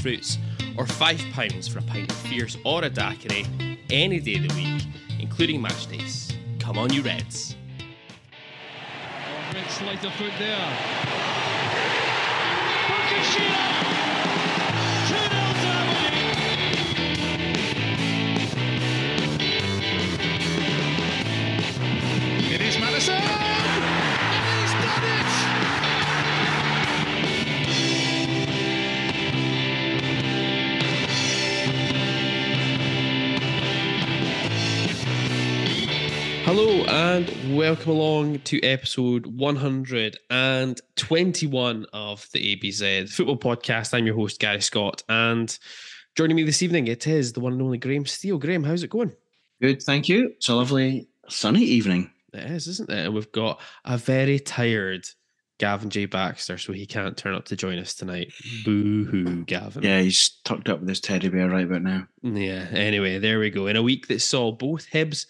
fruits, or £5 for a pint of fierce or a daiquiri any day of the week, including match days. Come on, you Reds. Oh, slight of foot there. It is Madison! Hello and welcome along to episode 121 of the ABZ Football Podcast. I'm your host, Gary Scott, and joining me this evening, it is the one and only Graham Steele. Graham, how's it going? Good, thank you. It's a lovely sunny evening. It is, isn't it? And we've got a very tired Gavin J. Baxter, so he can't turn up to join us tonight. Boo hoo, Gavin. Yeah, he's tucked up with his teddy bear right about now. Yeah. Anyway, there we go. In a week that saw both Hibs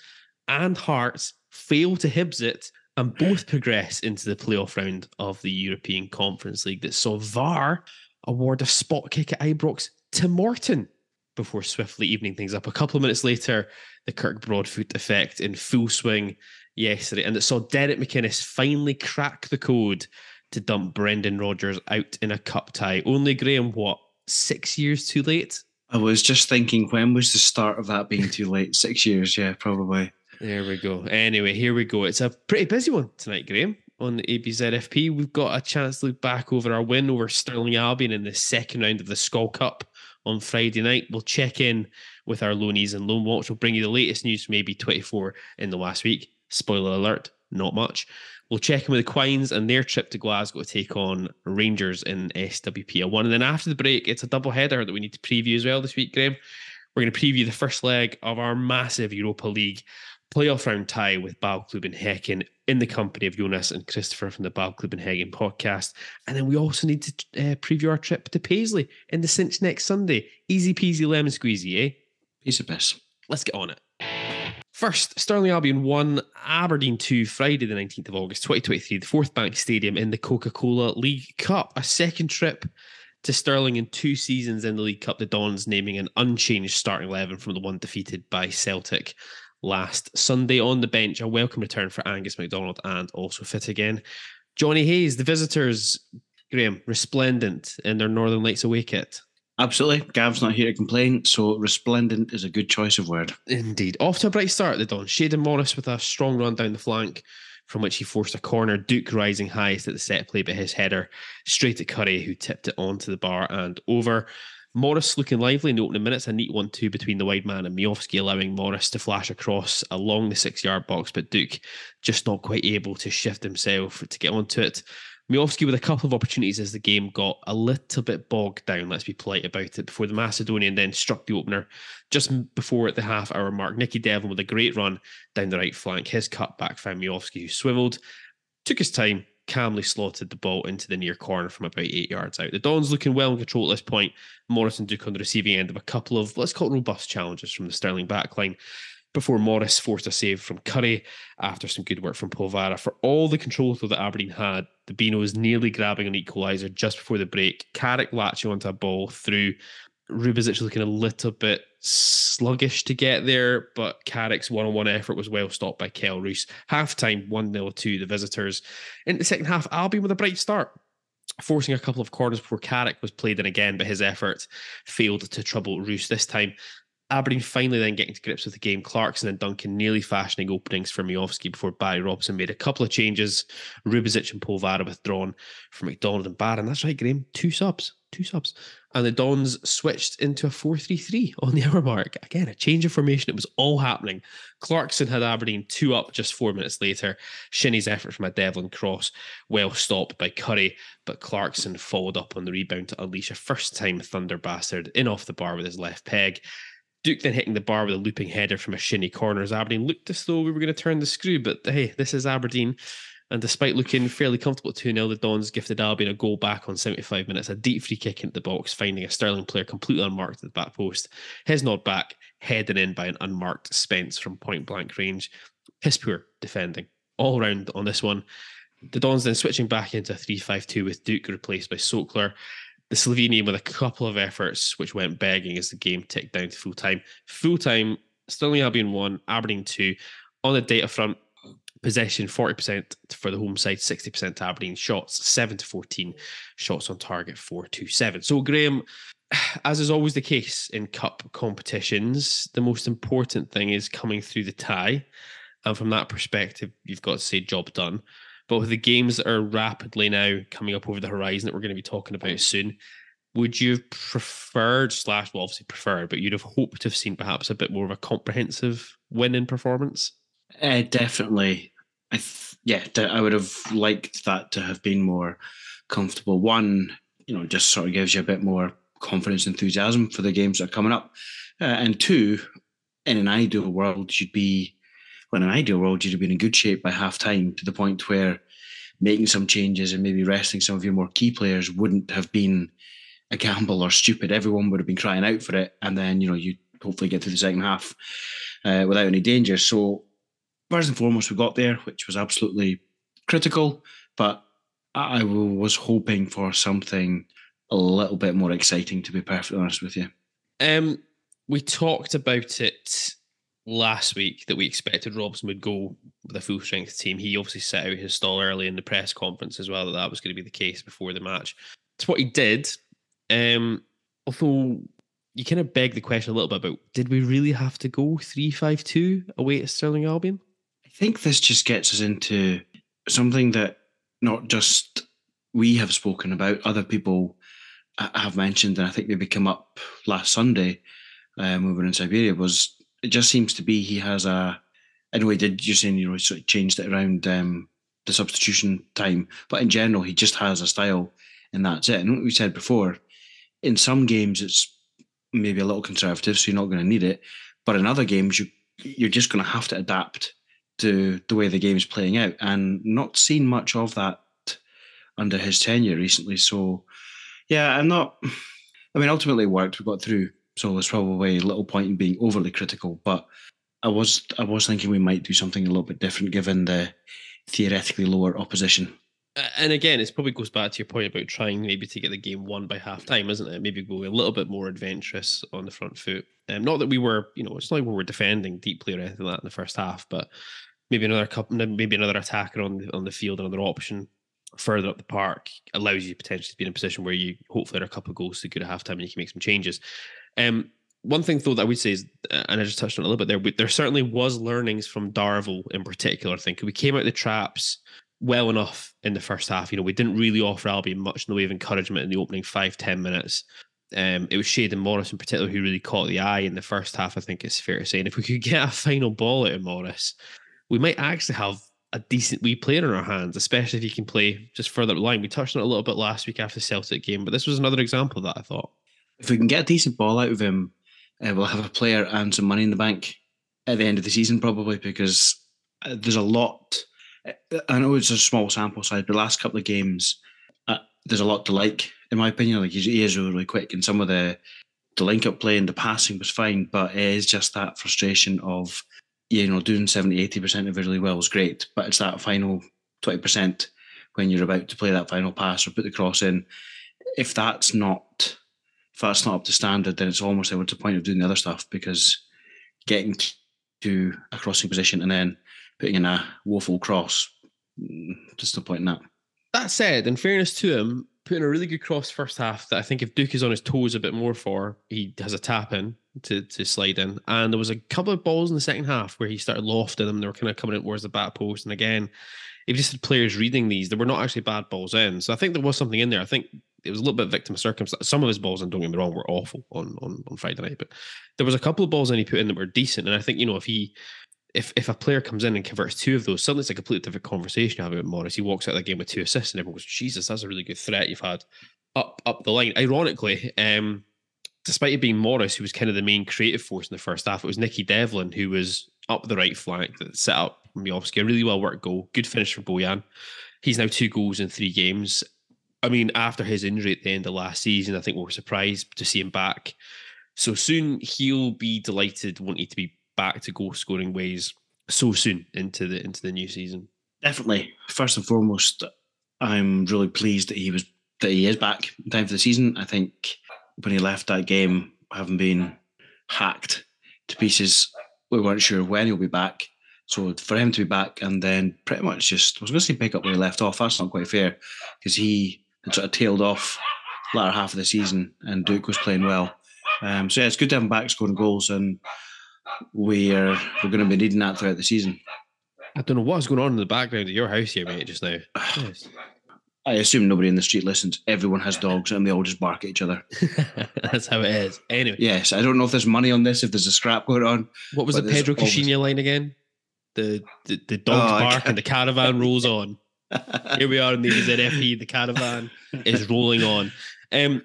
and Hearts fail to Hibs it and both progress into the playoff round of the European Conference League, that saw VAR award a spot kick at Ibrox to Morton before swiftly evening things up. A couple of minutes later, the Kirk Broadfoot effect in full swing yesterday, and it saw Derek McInnes finally crack the code to dump Brendan Rodgers out in a cup tie. Only Graham, what, six years too late? I was just thinking, when was the start of that being too late? Six years, yeah, probably. There we go. Anyway, here we go. It's a pretty busy one tonight, Graham. On the ABZFP, we've got a chance to look back over our win over Stirling Albion in the second round of the Skol Cup on Friday night. We'll check in with our loanies and loan watch. We'll bring you the latest news from AB 24 in the last week. Spoiler alert, not much. We'll check in with the Quines and their trip to Glasgow to take on Rangers in SWPL1. And then after the break, it's a double header that we need to preview as well this week, Graham. We're going to preview the first leg of our massive Europa League playoff round tie with Bollklubben Häcken in the company of Jonas and Christopher from the Bollklubben Häcken podcast. And then we also need to uh, preview our trip to Paisley in the cinch next Sunday. Easy peasy lemon squeezy, eh? Piece of piss. Let's get on it. First, Stirling Albion won Aberdeen 2 Friday, the 19th of August, 2023, the Forthbank Stadium in the Coca Cola League Cup. A second trip to Stirling in two seasons in the League Cup, the Dons naming an unchanged starting 11 from the one defeated by Celtic last Sunday. On the bench, a welcome return for Angus McDonald and also fit again. Johnny Hayes, the visitors, Graham, resplendent in their Northern Lights away kit. Absolutely. Gav's not here to complain, so resplendent is a good choice of word. Indeed. Off to a bright start, the Don. Shayden Morris with a strong run down the flank, from which he forced a corner. Duk rising highest at the set play, but his header straight at Curry, who tipped it onto the bar and over. Morris looking lively in the opening minutes, a neat one two between the wide man and Miovski, allowing Morris to flash across along the six yard box, but Duk just not quite able to shift himself to get onto it. Miovski with a couple of opportunities as the game got a little bit bogged down, let's be polite about it, before the Macedonian then struck the opener just before the half hour mark. Nicky Devlin with a great run down the right flank. His cut back found Miovski, who swiveled, took his time, calmly slotted the ball into the near corner from about eight yards out. The Dons looking well in control at this point. Morris and Duk on the receiving end of a couple of, let's call it robust challenges from the Stirling backline before Morris forced a save from Curry after some good work from Polvara. For all the control though that Aberdeen had, the Binos nearly grabbing an equaliser just before the break. Carrick latching onto a ball through. Rubezic looking a little bit sluggish to get there, but Carrick's one on one effort was well stopped by Kelle Roos. Half time, 1 0 to the visitors. In the second half, Albion with a bright start forcing a couple of corners before Carrick was played in again, but his effort failed to trouble Roos this time. Aberdeen finally then getting to grips with the game. Clarkson and Duncan nearly fashioning openings for Miovski before Barry Robson made a couple of changes. Rubezic and Polvara withdrawn from McDonald and Barron. That's right, Graham. Two subs. two subs. And the Dons switched into a 4 3 3 on the hour mark. Again, a change of formation. It was all happening. Clarkson had Aberdeen two up just four minutes later. Shinnie's effort from a Devlin cross, well stopped by Curry, but Clarkson followed up on the rebound to unleash a first time Thunder bastard in off the bar with his left peg. Duk then hitting the bar with a looping header from a Shinnie corner as Aberdeen looked as though we were going to turn the screw, but hey, this is Aberdeen. And despite looking fairly comfortable 2 0, the Dons gifted Albion a goal back on 75 minutes, a deep free kick into the box, finding a Stirling player completely unmarked at the back post. His nod back, headed in by an unmarked Spence from point blank range. Piss poor defending all round on this one. The Dons then switching back into a 3 5 2 with Duk replaced by Sokler. The Slovenian with a couple of efforts which went begging as the game ticked down to full time. Full time, Stirling Albion 1, Aberdeen 2. On the data front, possession 40% for the home side 60% to aberdeen shots 7 to 14 shots on target 4 to 7 so graham as is always the case in cup competitions the most important thing is coming through the tie. And from that perspective you've got to say job done. But with the games that are rapidly now coming up over the horizon that we're going to be talking about soon would you have preferred slash well obviously preferred but you'd have hoped to have seen perhaps a bit more of a comprehensive win in performance uh, definitely. I th- yeah, I would have liked that to have been more comfortable. One, you know, just sort of gives you a bit more confidence, enthusiasm for the games that are coming up. Uh, and two, in an ideal world, you'd be, well, in an ideal world, you'd have been in good shape by half time to the point where making some changes and maybe resting some of your more key players wouldn't have been a gamble or stupid. Everyone would have been crying out for it. And then, you know, you'd hopefully get through the second half uh, without any danger. So first and foremost, we got there, which was absolutely critical. But I was hoping for something a little bit more exciting, to be perfectly honest with you. Um, we talked about it last week that we expected Robson would go with a full strength team. He obviously set out his stall early in the press conference as well that that was going to be the case before the match. It's what he did. Um, although you kind of beg the question a little bit about did we really have to go three five two away at Stirling Albion? Think this just gets us into something that not just we have spoken about, other people have mentioned, and I think maybe come up last Sunday um, when we were in Siberia. Was it just seems to be he has a. He did. You're saying you know he sort of changed it around um, the substitution time, but in general he just has a style, and that's it. And what we said before, in some games it's maybe a little conservative, so you're not going to need it, but in other games you you're just going to have to adapt to the way the game is playing out, and not seen much of that under his tenure recently. So, yeah, I'm not. I mean, ultimately it worked. We got through, so there's probably little point in being overly critical. But I was I was thinking we might do something a little bit different given the theoretically lower opposition. And again, it probably goes back to your point about trying maybe to get the game won by half time, isn't it? Maybe go a little bit more adventurous on the front foot. Um, not that we were, you know, it's not like we were defending deeply or anything like that in the first half, but maybe another couple, maybe another attacker on the, on the field, another option further up the park allows you potentially to be in a position where you hopefully are a couple of goals to good at halftime and you can make some changes. Um, one thing though that I would say is, uh, and I just touched on a little bit there, there certainly was learnings from Darvel in particular. I think we came out the traps well enough in the first half. You know, we didn't really offer Albion much in the way of encouragement in the opening five ten minutes. Um, it was Shayden Morris in particular who really caught the eye in the first half. I think it's fair to say, and if we could get a final ball out of Morris, we might actually have a decent wee player in our hands, especially if he can play just further line. We touched on it a little bit last week after the Celtic game, but this was another example of that, I thought. If we can get a decent ball out of him, uh, we'll have a player and some money in the bank at the end of the season, probably, because uh, there's a lot. Uh, I know it's a small sample size, but the last couple of games, uh, there's a lot to like, in my opinion. Like, he is really, really quick, and some of the, the link up play and the passing was fine, but it is just that frustration of you know, doing 70, 80% of it really well is great, but it's that final 20% when you're about to play that final pass or put the cross in. If that's not if that's not up to standard, then it's almost what's the point of doing the other stuff because getting to a crossing position and then putting in a woeful cross, mm, just no point in that. That said, in fairness to him, putting a really good cross first half that I think if Duk is on his toes a bit more for, he has a tap in to, to slide in. And there was a couple of balls in the second half where he started lofting them. They were kind of coming in towards the back post. And again, if you just had players reading these, there were not actually bad balls in. So I think there was something in there. I think it was a little bit victim of circumstance. Some of his balls, and don't get me wrong, were awful on, on on Friday night, but there was a couple of balls in he put in that were decent. And I think you know if he if if a player comes in and converts two of those, suddenly it's a completely different conversation have about Morris. He walks out of the game with two assists, and everyone goes, "Jesus, that's a really good threat you've had up up the line." Ironically, um, despite it being Morris who was kind of the main creative force in the first half, it was Nicky Devlin who was up the right flank that set up Miovski. A really well worked goal, good finish for Bojan. He's now two goals in three games. I mean, after his injury at the end of last season, I think we were surprised to see him back so soon. He'll be delighted, won't to be back to goal scoring ways so soon into the into the new season. Definitely. First and foremost, I'm really pleased that he was that he is back in time for the season. I think when he left that game, having been hacked to pieces, we weren't sure when he'll be back. So for him to be back and then pretty much just I was going to say pick up where he left off. That's not quite fair because he had sort of tailed off latter half of the season and Duk was playing well. Um, so yeah, it's good to have him back scoring goals and we're we're going to be needing that throughout the season. I don't know what's going on in the background of your house here, mate, just now. Yes. I assume nobody in the street listens. Everyone has dogs and they all just bark at each other. That's how it is. Anyway, Yes, I don't know if there's money on this, if there's a scrap going on. what was the Pedro always- Caixinha line again? The the, the dogs Oh, bark and the caravan rolls on. Here we are in the ZFP. The caravan is rolling on. Um,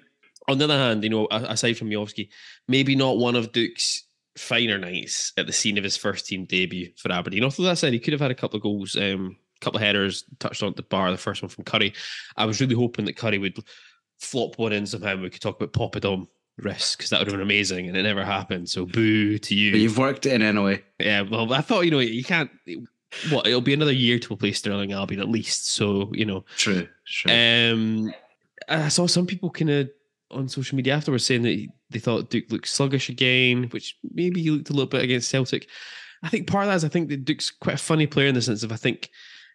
on the other hand, you know, aside from Miovski, maybe not one of Duk's finer nights at the scene of his first team debut for Aberdeen. Although that said, he could have had a couple of goals, um, a couple of headers touched on the bar. The first one from Curry. I was really hoping that Curry would flop one in somehow. We could talk about Popadom risk because that would have been amazing, and it never happened. So boo to you. But you've worked it in anyway. Yeah, well, I thought you know you can't. What it'll be another year to replace Stirling Albion at least. So you know, True, true. um, I saw some people kind of on social media afterwards saying that he- they thought Duk looked sluggish again, which maybe he looked a little bit against Celtic. I think part of that is I think that Duk's quite a funny player in the sense of I think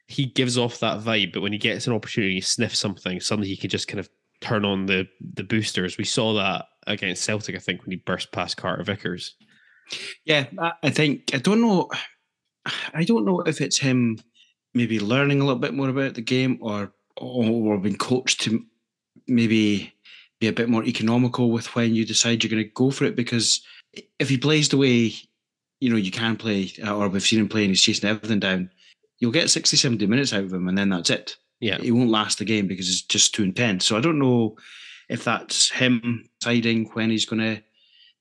he gives off that vibe, but when he gets an opportunity to sniff something, suddenly he can just kind of turn on the the boosters. We saw that against Celtic, I think, when he burst past Carter Vickers. Yeah, I think I don't know. I don't know if it's him maybe learning a little bit more about the game, or or being coached to maybe be a bit more economical with when you decide you're going to go for it. Because if he plays the way you know you can play, uh, or we've seen him play and he's chasing everything down, you'll get 60, 70 minutes out of him, and then that's it. Yeah, He won't last the game because it's just too intense. So I don't know if that's him deciding when he's going to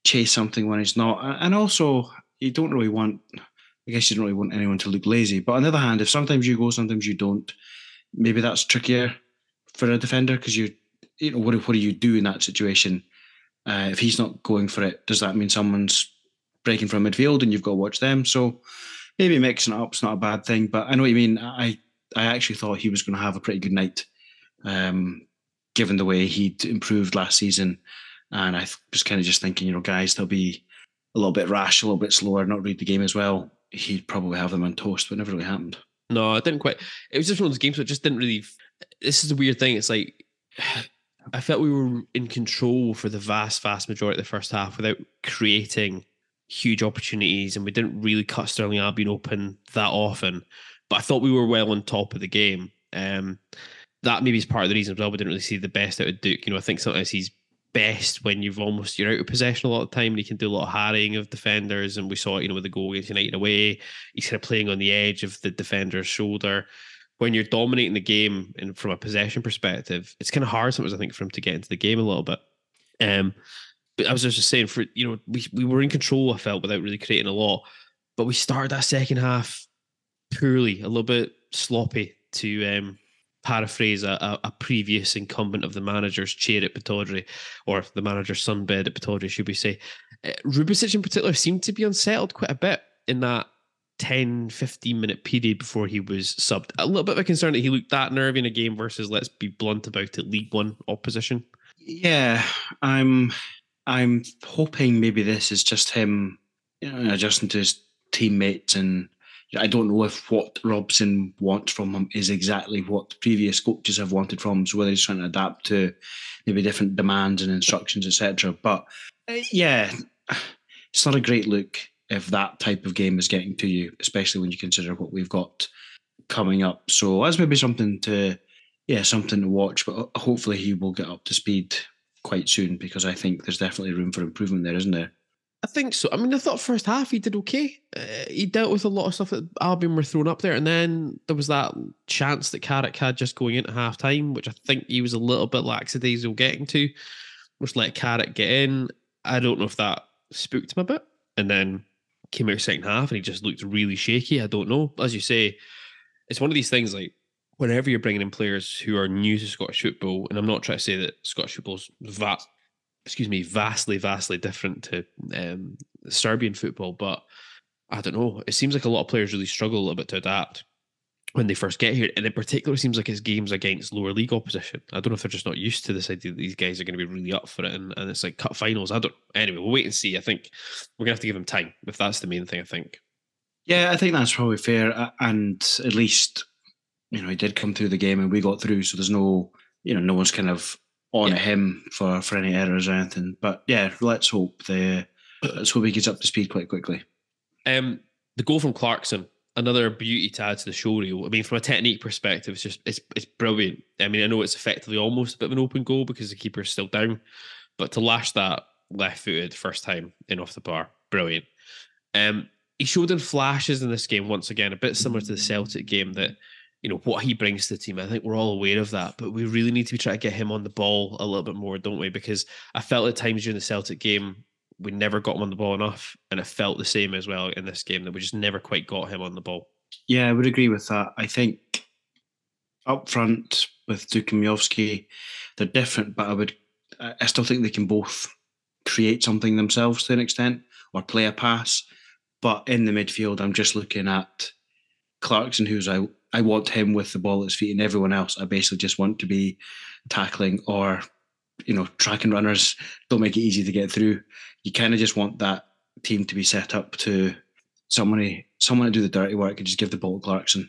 chase something when he's not. And also, you don't really want, I guess you don't really want anyone to look lazy. But on the other hand, if sometimes you go, sometimes you don't, maybe that's trickier for a defender because you, you know, what, what do you do in that situation? Uh, if he's not going for it, does that mean someone's breaking from midfield and you've got to watch them? So maybe mixing it up's not a bad thing. But I know what you mean. I I actually thought he was going to have a pretty good night, um, given the way he'd improved last season. And I was kind of just thinking, you know, guys, they'll be a little bit rash, a little bit slower, not read the game as well. He'd probably have them on toast, but it never really happened. No, it didn't quite. It was just one of those games that just didn't really. This is the weird thing. It's like I felt we were in control for the vast, vast majority of the first half without creating huge opportunities, and we didn't really cut Stirling Albion open that often. But I thought we were well on top of the game. Um, that maybe is part of the reason as well. We didn't really see the best out of Duk. You know, I think sometimes he's best when you've almost you're out of possession a lot of the time and he can do a lot of harrying of defenders and we saw it you know with the goal against United away he's kind of playing on the edge of the defender's shoulder when you're dominating the game and from a possession perspective it's kind of hard sometimes I think for him to get into the game a little bit um but I was just saying for you know we, we were in control I felt without really creating a lot but we started that second half poorly a little bit sloppy to um paraphrase a, a, previous incumbent of the manager's chair at Pittodrie, or the manager's sunbed at Pittodrie, should we say. Uh, Rubezic in particular seemed to be unsettled quite a bit in that 10, 15 minute period before he was subbed. A little bit of a concern that he looked that nervy in a game versus, let's be blunt about it, League One opposition. Yeah, I'm I'm hoping maybe this is just him you know, adjusting to his teammates and I don't know if what Robson wants from him is exactly what previous coaches have wanted from him. So whether he's trying to adapt to maybe different demands and instructions, etc. But uh, yeah, it's not a great look if that type of game is getting to you, especially when you consider what we've got coming up. So that's maybe something to, yeah, something to watch. But hopefully he will get up to speed quite soon because I think there's definitely room for improvement there, isn't there? I think so. I mean, I thought first half he did okay. Uh, he dealt with a lot of stuff that Albion were throwing up there, and then there was that chance that Carrick had just going into half time, which I think he was a little bit lackadaisical getting to. Just let Carrick get in. I don't know if that spooked him a bit, and then came out second half and he just looked really shaky. I don't know. As you say, it's one of these things like whenever you're bringing in players who are new to Scottish football, and I'm not trying to say that Scottish football's va- excuse me, vastly, vastly different to um, Serbian football, but I don't know. It seems like a lot of players really struggle a little bit to adapt when they first get here. And in particular, it seems like it's games against lower league opposition. I don't know if they're just not used to this idea that these guys are going to be really up for it and, and it's like cut finals. I don't anyway, we'll wait and see. I think we're gonna have to give them time if that's the main thing, I think. Yeah, I think that's probably fair. And at least, you know, he did come through the game and we got through, so there's no you know, no one's kind of on Yeah. him for, for any errors or anything. But yeah, let's hope the let's hope he gets up to speed quite quickly. Um, the goal from Clarkson, another beauty to add to the show reel. I mean, from a technique perspective, it's just it's it's brilliant. I mean, I know it's effectively almost a bit of an open goal because the keeper's still down, but to lash that left footed first time in off the bar, brilliant. Um, he showed in flashes in this game once again, a bit similar to the Celtic game that you know what he brings to the team. I think we're all aware of that, but we really need to be trying to get him on the ball a little bit more, don't we? Because I felt at times during the Celtic game we never got him on the ball enough, and it felt the same as well in this game that we just never quite got him on the ball. Yeah, I would agree with that. I think up front with Duk and Miovski, they're different, but I would I still think they can both create something themselves to an extent or play a pass. But in the midfield, I'm just looking at Clarkson, who's I I want him with the ball at his feet, and everyone else I basically just want to be tackling or you know tracking runners. Don't make it easy to get through. You kind of just want that team to be set up to somebody someone to do the dirty work and just give the ball to Clarkson.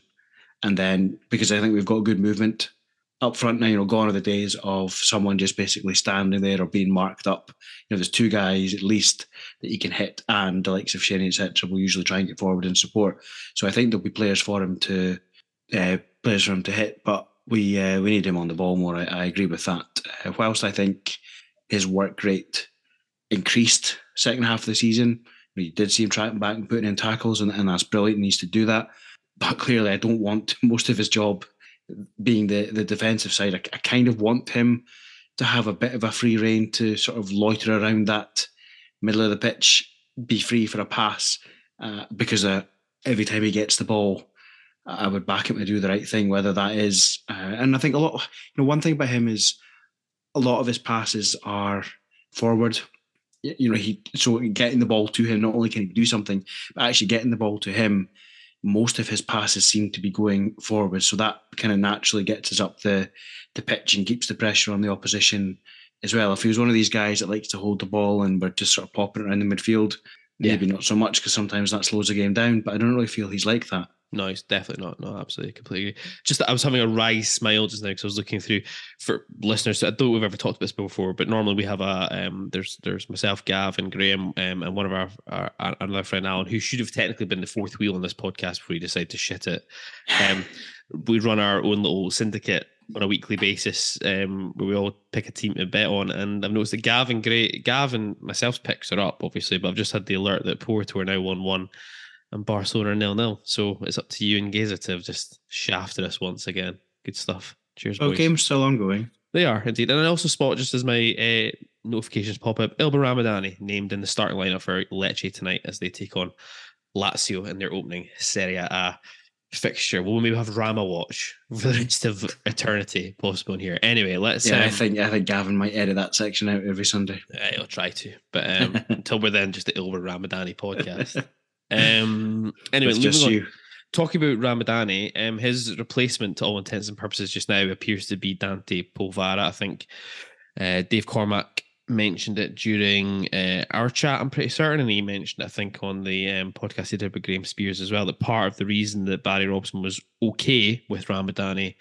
And then because I think we've got good movement up front now, you know, gone are the days of someone just basically standing there or being marked up. You know, there's two guys at least that he can hit, and the likes of Shinnie, etc., will usually try and get forward and support. So I think there'll be players for him to uh, players for him to hit, but we uh, we need him on the ball more. I, I agree with that. Uh, whilst I think his work rate increased second half of the season, you did see him tracking back and putting in tackles, and, and that's brilliant. He needs to do that. But clearly, I don't want most of his job being the, the defensive side. I, I kind of want him to have a bit of a free reign to sort of loiter around that middle of the pitch, be free for a pass, uh, because uh, every time he gets the ball, I would back him to do the right thing, whether that is. Uh, and I think a lot, you know, one thing about him is a lot of his passes are forward. You know, he so getting the ball to him, not only can he do something, but actually getting the ball to him, most of his passes seem to be going forward. So that kind of naturally gets us up the, the pitch and keeps the pressure on the opposition as well. If he was one of these guys that likes to hold the ball and we're just sort of popping around the midfield, Yeah. maybe not so much because sometimes that slows the game down. But I don't really feel he's like that. No, it's definitely not. No, absolutely, completely. agree. Just that I was having a wry smile just now because I was looking through for listeners. I don't know if we've ever talked about this before, but normally we have a um. There's there's myself, Gav, and Graham, um, and one of our, our, our another friend Alan, who should have technically been the fourth wheel on this podcast before he decided to shit it. Um, we run our own little syndicate on a weekly basis, um, where we all pick a team to bet on. And I've noticed that Gavin, Gray, Gav and myself's picks are up, obviously, but I've just had the alert that Porto are now one one and Barcelona are nil nil. So it's up to you and Geza to have just shafted us once again. Good stuff. Cheers, Oh, boys. game's still ongoing. They are indeed, and I also spot just as my uh, notifications pop up, Ylber Ramadani named in the starting lineup for Lecce tonight as they take on Lazio in their opening Serie A fixture. We'll maybe have Rama watch for the rest of eternity possible in here. Anyway, let's. Yeah, I um, think I think Gavin might edit that section out every Sunday. I'll try to, but um, until we're then just the Ylber Ramadani podcast. Um. Anyway, just on. you. talking about Ramadani, um, his replacement to all intents and purposes just now appears to be Dante Polvara. I think uh, Dave Cormack mentioned it during uh, our chat. I'm pretty certain, and he mentioned, I think, on the um, podcast he did with Graham Spiers as well, that part of the reason that Barry Robson was okay with Ramadani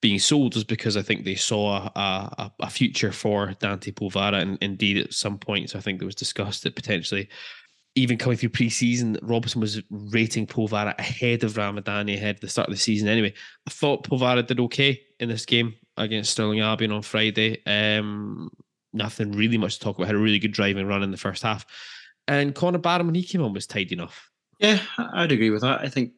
being sold was because I think they saw a, a, a future for Dante Polvara, and indeed at some points I think it was discussed that potentially even coming through pre-season, was rating Polvara ahead of Ramadani ahead of the start of the season. Anyway, I thought Polvara did okay in this game against Stirling Albion on Friday. Um, nothing really much to talk about. Had a really good driving run in the first half, and Connor Barron when he came on was tidy enough. Yeah, I'd agree with that. I think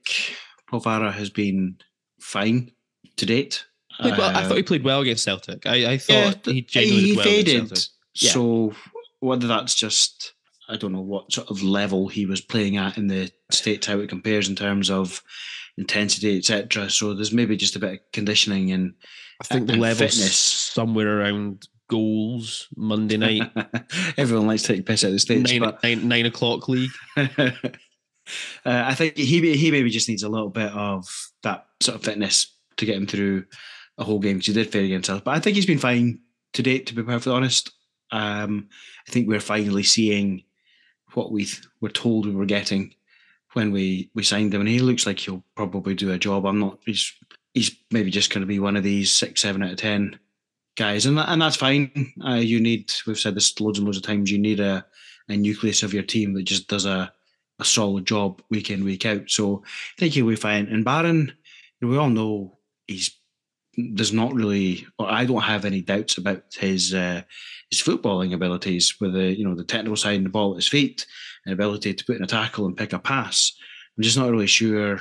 Polvara has been fine to date. Well, uh, I thought he played well against Celtic. I, I thought yeah, he genuinely he well faded. Yeah. So whether that's just I don't know what sort of level he was playing at in the states, how it compares in terms of intensity, etc. So there's maybe just a bit of conditioning and I think the level fitness somewhere around goals Monday night. Everyone likes to take piss out of the states, nine, but nine, nine o'clock league. uh, I think he he maybe just needs a little bit of that sort of fitness to get him through a whole game because he did fair against us. But I think he's been fine to date, to be perfectly honest. Um, I think we're finally seeing what we were told we were getting when we we signed him, and he looks like he'll probably do a job. I'm not. He's he's maybe just going to be one of these six, seven out of ten guys, and and that's fine. Uh, you need. We've said this loads and loads of times. You need a a nucleus of your team that just does a a solid job week in week out. So I think he'll be fine. And Barron, we all know he's there's not really, or I don't have any doubts about his uh, his footballing abilities with the you know the technical side and the ball at his feet and ability to put in a tackle and pick a pass. I'm just not really sure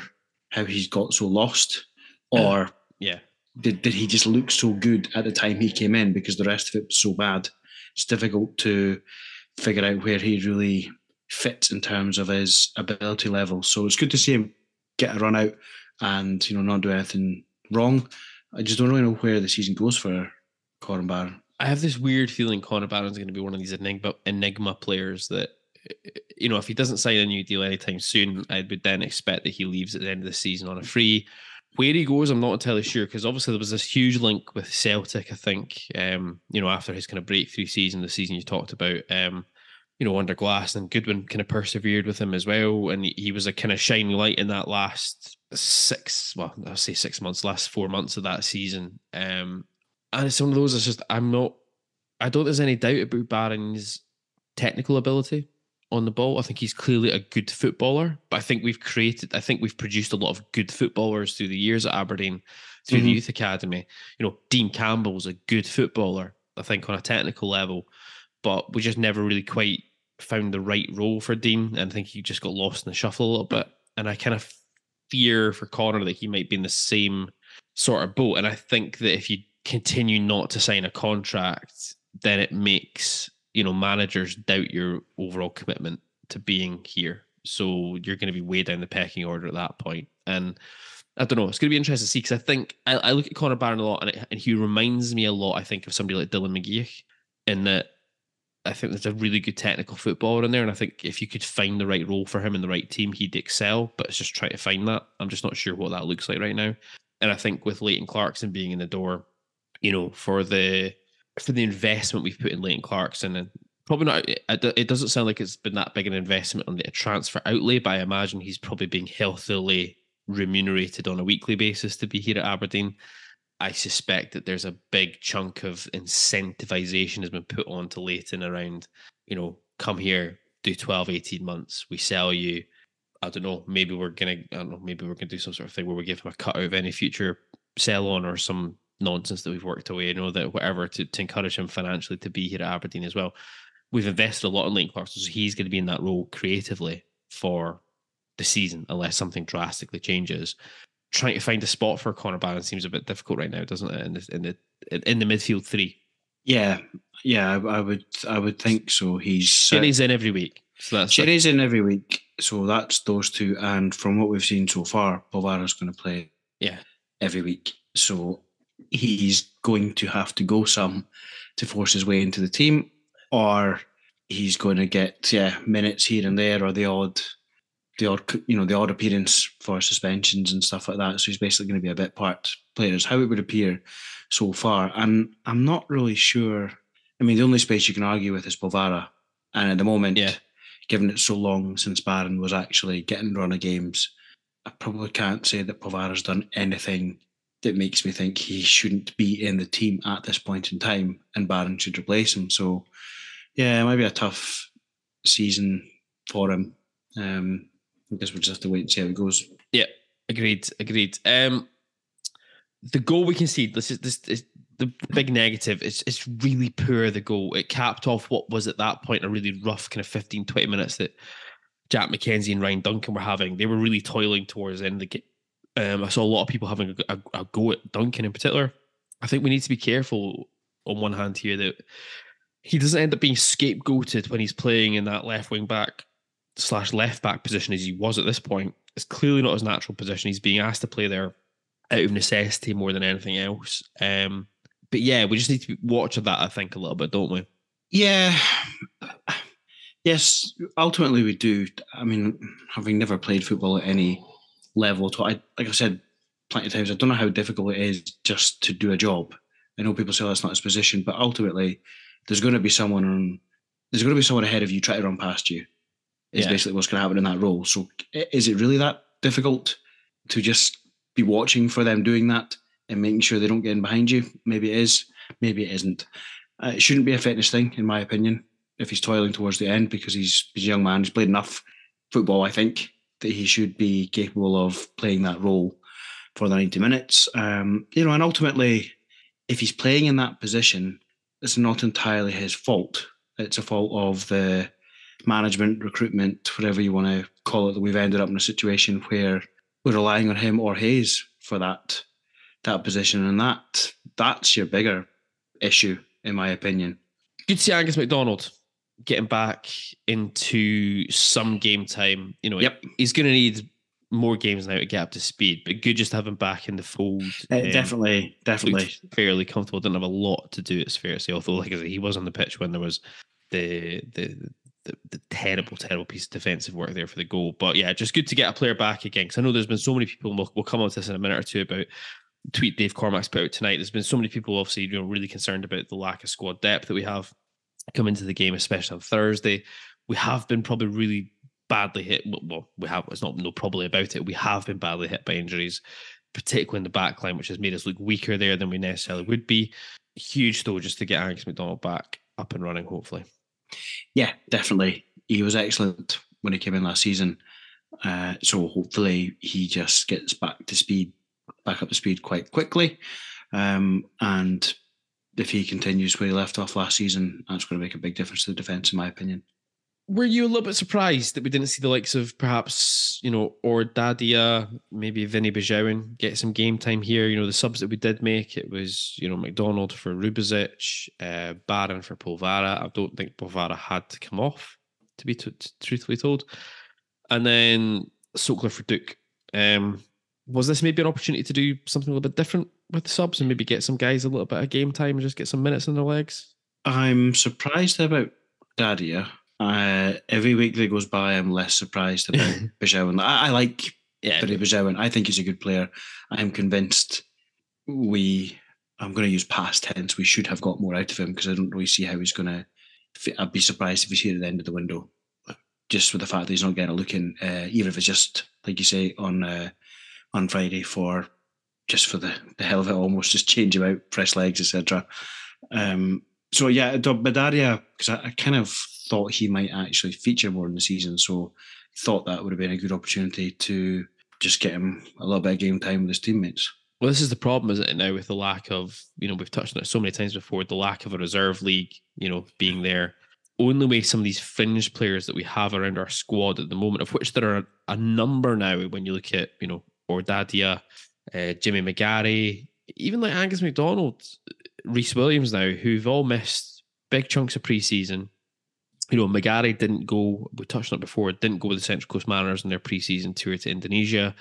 how he's got so lost, or yeah, did did he just look so good at the time he came in because the rest of it was so bad? It's difficult to figure out where he really fits in terms of his ability level. So it's good to see him get a run out and you know not do anything wrong. I just don't really know where the season goes for Connor Barron. I have this weird feeling Connor Barron's going to be one of these enigma enigma players that you know if he doesn't sign a new deal anytime soon, I would then expect that he leaves at the end of the season on a free. Where he goes, I'm not entirely sure because obviously there was this huge link with Celtic. I think um, you know after his kind of breakthrough season, the season you talked about. Um, you know, under glass, and Goodwin kind of persevered with him as well. And he was a kind of shining light in that last six, well, I'll say six months, last four months of that season. Um, and it's one of those, it's just, I'm not, I don't there's any doubt about Barron's technical ability on the ball. I think he's clearly a good footballer, but I think we've created, I think we've produced a lot of good footballers through the years at Aberdeen, through mm-hmm. the youth academy. You know, Dean Campbell's a good footballer, I think, on a technical level, but we just never really quite found the right role for Dean, and I think he just got lost in the shuffle a little bit. And I kind of fear for Connor that he might be in the same sort of boat. And I think that if you continue not to sign a contract, then it makes you know managers doubt your overall commitment to being here. So you're going to be way down the pecking order at that point. And I don't know. It's going to be interesting to see because I think I, I, look at Connor Barron a lot, and, it, and he reminds me a lot. I think of somebody like Dylan McGeouch, in that I think there's a really good technical footballer in there, and I think if you could find the right role for him in the right team, he'd excel. But it's just trying to find that. I'm just not sure what that looks like right now. And I think with Leighton Clarkson being in the door, you know, for the for the investment we've put in Leighton Clarkson, and probably not. It doesn't sound like it's been that big an investment on the transfer outlay, but I imagine he's probably being healthily remunerated on a weekly basis to be here at Aberdeen. I suspect that there's a big chunk of incentivization has been put on to Leighton around, you know, come here, do 12, 18 months, we sell you. I don't know, maybe we're gonna I don't know, maybe we're gonna do some sort of thing where we give him a cut out of any future sell on or some nonsense that we've worked away, you know, that whatever to, to encourage him financially to be here at Aberdeen as well. We've invested a lot in Leighton Clarkson, so he's to be in that role creatively for the season unless something drastically changes trying to find a spot for Connor Barron seems a bit difficult right now, doesn't it? In the in the in the midfield three. Yeah, yeah, I, I would I would think so. He's uh, in every week. So that's Sherry's in every week. So that's those two. And from what we've seen so far, Polvara's going to play yeah every week. So he's going to have to go some to force his way into the team, or he's going to get yeah minutes here and there, or the odd the odd you know the odd appearance for suspensions and stuff like that. So he's basically going to be a bit part player. Is how it would appear so far, and I'm not really sure. I mean, the only space you can argue with is Polvara, and at the moment, yeah. given it's so long since Barron was actually getting run of games, I probably can't say that Polvara's done anything that makes me think he shouldn't be in the team at this point in time, and Barron should replace him. So, yeah, it might be a tough season for him. Um, I guess we'll just have to wait and see how it goes. Yeah, agreed, agreed. Um, the goal we conceded, this is this is the big negative. It's it's really poor. The goal it capped off what was at that point a really rough kind of 15, 20 minutes that Jack McKenzie and Ryan Duncan were having. They were really toiling towards the end of the game. Um, I saw a lot of people having a, a, a go at Duncan in particular. I think we need to be careful on one hand here that he doesn't end up being scapegoated when he's playing in that left wing back slash left back position as he was at this point. It's clearly not his natural position. He's being asked to play there out of necessity more than anything else. Um, but yeah, we just need to watch that, I think, a little bit, don't we? Yeah. Yes, ultimately we do. I mean, having never played football at any level, at all, I, like I said plenty of times, I don't know how difficult it is just to do a job. I know people say oh, that's not his position, but ultimately, there's going to be someone on, there's going to be someone ahead of you trying to run past you. Is Yeah. basically what's going to happen in that role. So, is it really that difficult to just be watching for them doing that and making sure they don't get in behind you? Maybe it is. Maybe it isn't. Uh, it shouldn't be a fitness thing, in my opinion, if he's toiling towards the end because he's, he's a young man. He's played enough football, I think, that he should be capable of playing that role for the 90 minutes. Um, you know, and ultimately, if he's playing in that position, it's not entirely his fault. It's a fault of the management, recruitment, whatever you want to call it, that we've ended up in a situation where we're relying on him or Hayes for that that position. And that that's your bigger issue, in my opinion. Good to see Angus McDonald getting back into some game time. You know, Yep. he's going to need more games now to get up to speed, but good just to have him back in the fold. Uh, Um, definitely, definitely. fairly comfortable. Didn't have a lot to do. It's fair to say. Although, like I said, he was on the pitch when there was the the the, the terrible, terrible piece of defensive work there for the goal. But yeah, just good to get a player back again. Because I know there's been so many people. We'll, we'll come on to this in a minute or two about tweet Dave Cormack's put out tonight. There's been so many people obviously you know really concerned about the lack of squad depth that we have come into the game, especially on Thursday. We have been probably really badly hit. Well, well, we have. It's not no probably about it. We have been badly hit by injuries, particularly in the back line, which has made us look weaker there than we necessarily would be. Huge though, just to get Angus McDonald back up and running. Hopefully, Yeah, definitely. He was excellent when he came in last season. Uh, so hopefully he just gets back to speed, back up to speed quite quickly. Um, and if he continues where he left off last season, that's going to make a big difference to the defence, in my opinion. Were you a little bit surprised that we didn't see the likes of perhaps you know or Dadia, maybe Vinny Besuijen get some game time here? You know the subs that we did make. It was you know McDonald for Rubezic, uh, Barron for Polvara. I don't think Polvara had to come off, to be t- truthfully told, and then Sokler for Duk. Um, was this maybe an opportunity to do something a little bit different with the subs and maybe get some guys a little bit of game time and just get some minutes in their legs? I'm surprised about Dadia. Uh, every week that goes by, I'm less surprised about Besuijen. I, I like Yeah, Besuijen. I think he's a good player. I'm convinced we, I'm going to use past tense, we should have got more out of him because I don't really see how he's going to. I'd be surprised if he's here at the end of the window, just with the fact that he's not getting a look in, uh, even if it's just, like you say, on uh, on Friday for just for the, the hell of it, almost just change him out, fresh legs, etc. Um, so yeah, Dadia, because I, I kind of thought he might actually feature more in the season, so thought that would have been a good opportunity to just get him a little bit of game time with his teammates. Well, this is the problem, isn't it? Now with the lack of, you know, we've touched on it so many times before, the lack of a reserve league, you know, being there. Only way some of these fringe players that we have around our squad at the moment, of which there are a, number now, when you look at, you know, Or Dadia, uh, Jimmy McGarry, even like Angus McDonald, Rhys Williams now, who've all missed big chunks of preseason. You know, McGarry didn't go, we touched on it before, didn't go with the Central Coast Mariners in their preseason tour to Indonesia.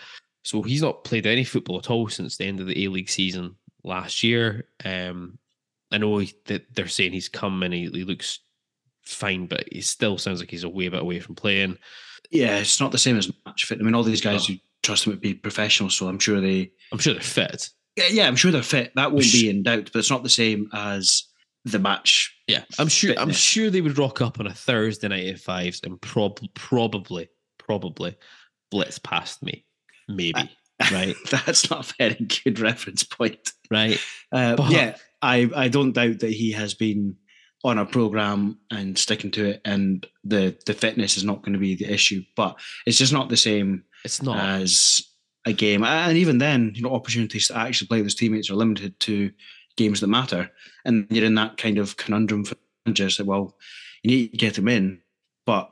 So he's not played any football at all since the end of the A League season last year. Um, I know he, that they're saying he's come and he, he looks fine, but he still sounds like he's a way bit away from playing. Yeah, it's not the same as match fit. I mean, all these guys Oh. who trust him would be professional, so I'm sure they. I'm sure they're fit. Yeah, yeah, I'm sure they're fit. That won't be in doubt, but it's not the same as the match. Yeah, I'm sure. I'm sure they would rock up on a Thursday night at fives and prob- probably, probably blitz past me, maybe. Right. That's not a very good reference point. Right. Uh, But- yeah, I, I don't doubt that he has been on a program and sticking to it, and the the fitness is not going to be the issue. But it's just not the same It's not. as a game. And even then, you know, opportunities to actually play with his teammates are limited to games that matter. And you're in that kind of conundrum for managers that, well, you need to get him in, but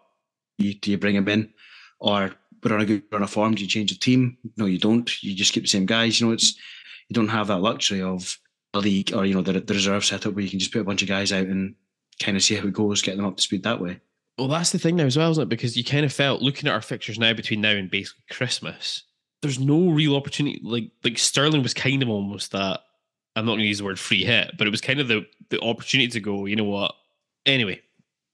you, do you bring him in? Or we're on a good run of form, do you change the team? No, you don't. You just keep the same guys. You know, it's you don't have that luxury of a league or, you know, the, the reserve setup where you can just put a bunch of guys out and kind of see how it goes, get them up to speed that way. Well, that's the thing now as well, isn't it? Because you kind of felt looking at our fixtures now between now and basically Christmas, there's no real opportunity. Like like Stirling was kind of almost that. I'm not going to use the word free hit, but it was kind of the the opportunity to go. You know what? Anyway,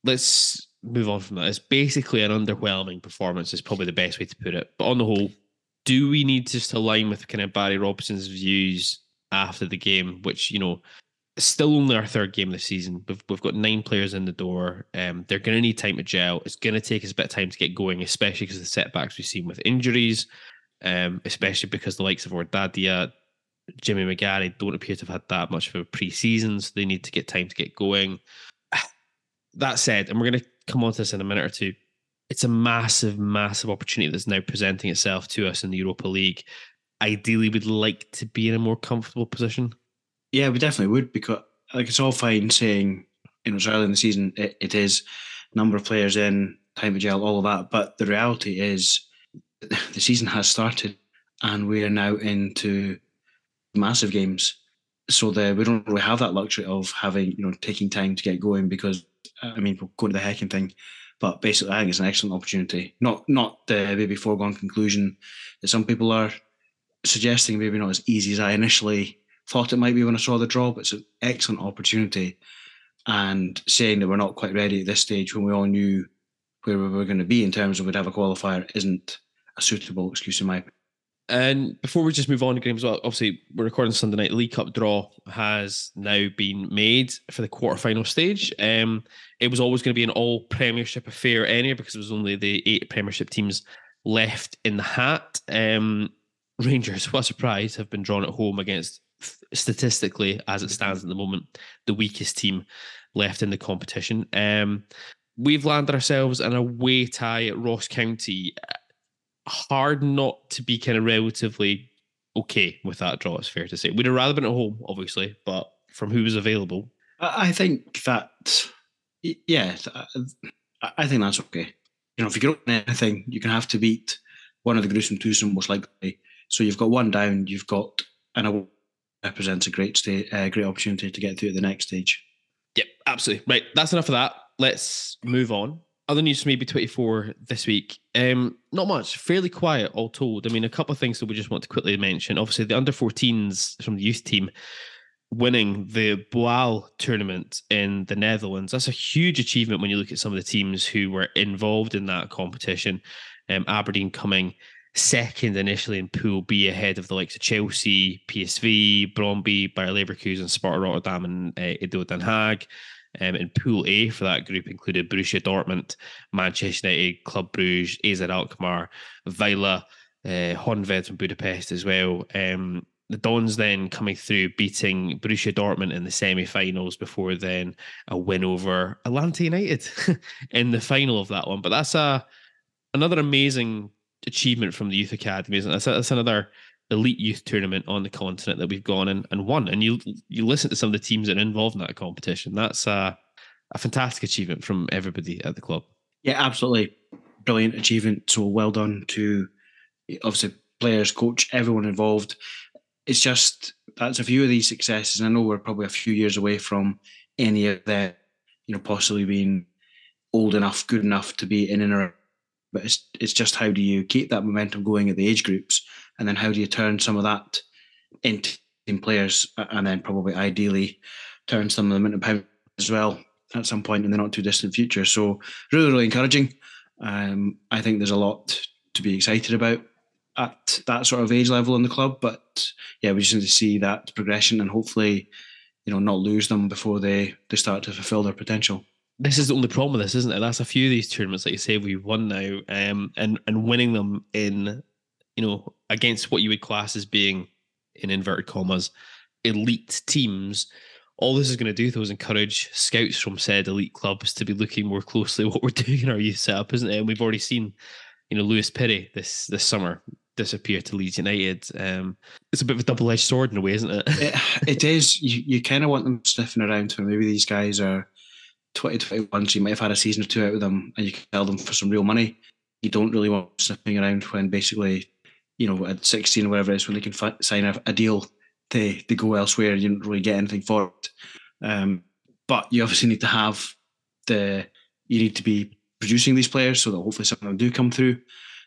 let's move on from that. It's basically an underwhelming performance. Is probably the best way to put it. But on the whole, do we need to align with kind of Barry Robson's views after the game, which you know still only our third game of the season. We've, we've got nine players in the door. Um, they're going to need time to gel. It's going to take us a bit of time to get going, especially because of the setbacks we've seen with injuries, um, especially because the likes of Or Dadia, Jimmy McGarry don't appear to have had that much of a pre-season, so they need to get time to get going. That said, and we're going to come on to this in a minute or two, it's a massive, massive opportunity that's now presenting itself to us in the Europa League. Ideally, we'd like to be in a more comfortable position. Yeah, we definitely would because like it's all fine saying you know it's early in the season. It, it is number of players in, time of gel, all of that. But the reality is the season has started and we are now into massive games. So the, we don't really have that luxury of having you know taking time to get going because uh, I mean we'll go to the Häcken thing. But basically, I think it's an excellent opportunity. Not not the maybe foregone conclusion that some people are suggesting. Maybe not as easy as I initially thought it might be when I saw the draw, but it's an excellent opportunity. And saying that we're not quite ready at this stage when we all knew where we were going to be in terms of we'd have a qualifier isn't a suitable excuse in my opinion. And before we just move on to games, well, obviously we're recording Sunday night. League Cup draw has now been made for the quarterfinal stage. Um, it was always going to be an all Premiership affair anyway because it was only the eight Premiership teams left in the hat. Um, Rangers, what a surprise, have been drawn at home against statistically, as it stands at the moment, the weakest team left in the competition. Um, we've landed ourselves in a away tie at Ross County. Hard not to be kind of relatively okay with that draw, it's fair to say. We'd have rather been at home, obviously, but from who was available. I think that, yeah, I think that's okay. You know, if you get on anything, you can have to beat one of the gruesome twosome most likely. So you've got one down, you've got an award represents a great state, uh, great opportunity to get through to the next stage. Yep, absolutely. Right, that's enough of that. Let's move on. Other news maybe 24 this week. Um, not much, fairly quiet, all told. I mean, a couple of things that we just want to quickly mention. Obviously, the under 14s from the youth team winning the Boal tournament in the Netherlands. That's a huge achievement when you look at some of the teams who were involved in that competition. Um, Aberdeen coming second initially in Pool B ahead of the likes of Chelsea, PSV, Brøndby, Bayer Leverkusen, Sparta Rotterdam, and uh, ADO Den Haag. Um, in Pool A for that group included Borussia Dortmund, Manchester United, Club Bruges, AZ Alkmaar, Vila, uh, Honved from Budapest as well. Um, the Dons then coming through, beating Borussia Dortmund in the semi-finals before then a win over Atlanta United in the final of that one. But that's a another amazing achievement from the youth academies, and that's, that's another elite youth tournament on the continent that we've gone and, and won. And you you listen to some of the teams that are involved in that competition. That's a, a fantastic achievement from everybody at the club. Yeah, absolutely brilliant achievement. So well done to obviously players, coach, everyone involved. It's just that's a few of these successes. And I know we're probably a few years away from any of that, you know, possibly being old enough, good enough to be in and around but it's it's just how do you keep that momentum going at the age groups, and then how do you turn some of that into team players, and then probably ideally turn some of them into pounds as well at some point in the not too distant future. So really, really encouraging. Um, I think there's a lot to be excited about at that sort of age level in the club. But yeah, we just need to see that progression and hopefully, you know, not lose them before they they start to fulfil their potential this is the only problem with this, isn't it? That's a few of these tournaments, like you say, we've won now, um, and and winning them in, you know, against what you would class as being, in inverted commas, elite teams, all this is going to do though is encourage scouts from said elite clubs to be looking more closely at what we're doing in our youth setup, isn't it? And we've already seen, you know, Lewis Perry this this summer disappear to Leeds United. Um, it's a bit of a double edged sword in a way, isn't it? it, it is. You, you kind of want them sniffing around where maybe these guys are 2021, so you might have had a season or two out of them and you can sell them for some real money. You don't really want sniffing around when basically, you know, at 16 or whatever it is, when they can fi- sign a, a deal to, to go elsewhere, you don't really get anything for it. Um, but you obviously need to have the, you need to be producing these players so that hopefully some of them do come through.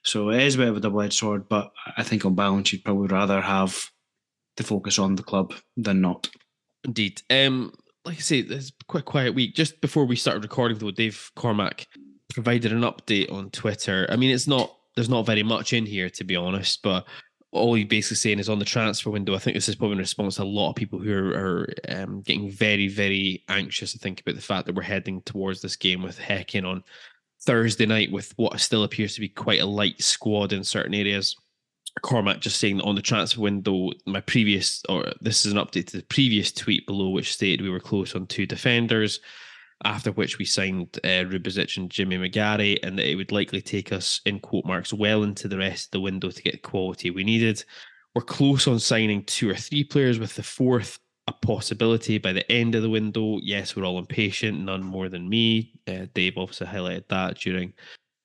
So it is a bit of a double edged sword, but I think on balance, you'd probably rather have the focus on the club than not. Indeed. Um, like I say, it's quite quiet week. Just before we started recording, though, Dave Cormack provided an update on Twitter. I mean, it's not there's not very much in here to be honest, but all he's basically saying is on the transfer window. I think this is probably in response to a lot of people who are, are um, getting very, very anxious to think about the fact that we're heading towards this game with Häcken on Thursday night with what still appears to be quite a light squad in certain areas. Cormack just saying on the transfer window, my previous, or this is an update to the previous tweet below, which stated we were close on two defenders, after which we signed uh, and Jimmy McGarry, and that it would likely take us, in quote marks, well into the rest of the window to get quality we needed. We're close on signing two or three players, with the fourth a possibility by the end of the window. Yes, we're all impatient, none more than me. Uh, Dave obviously highlighted that during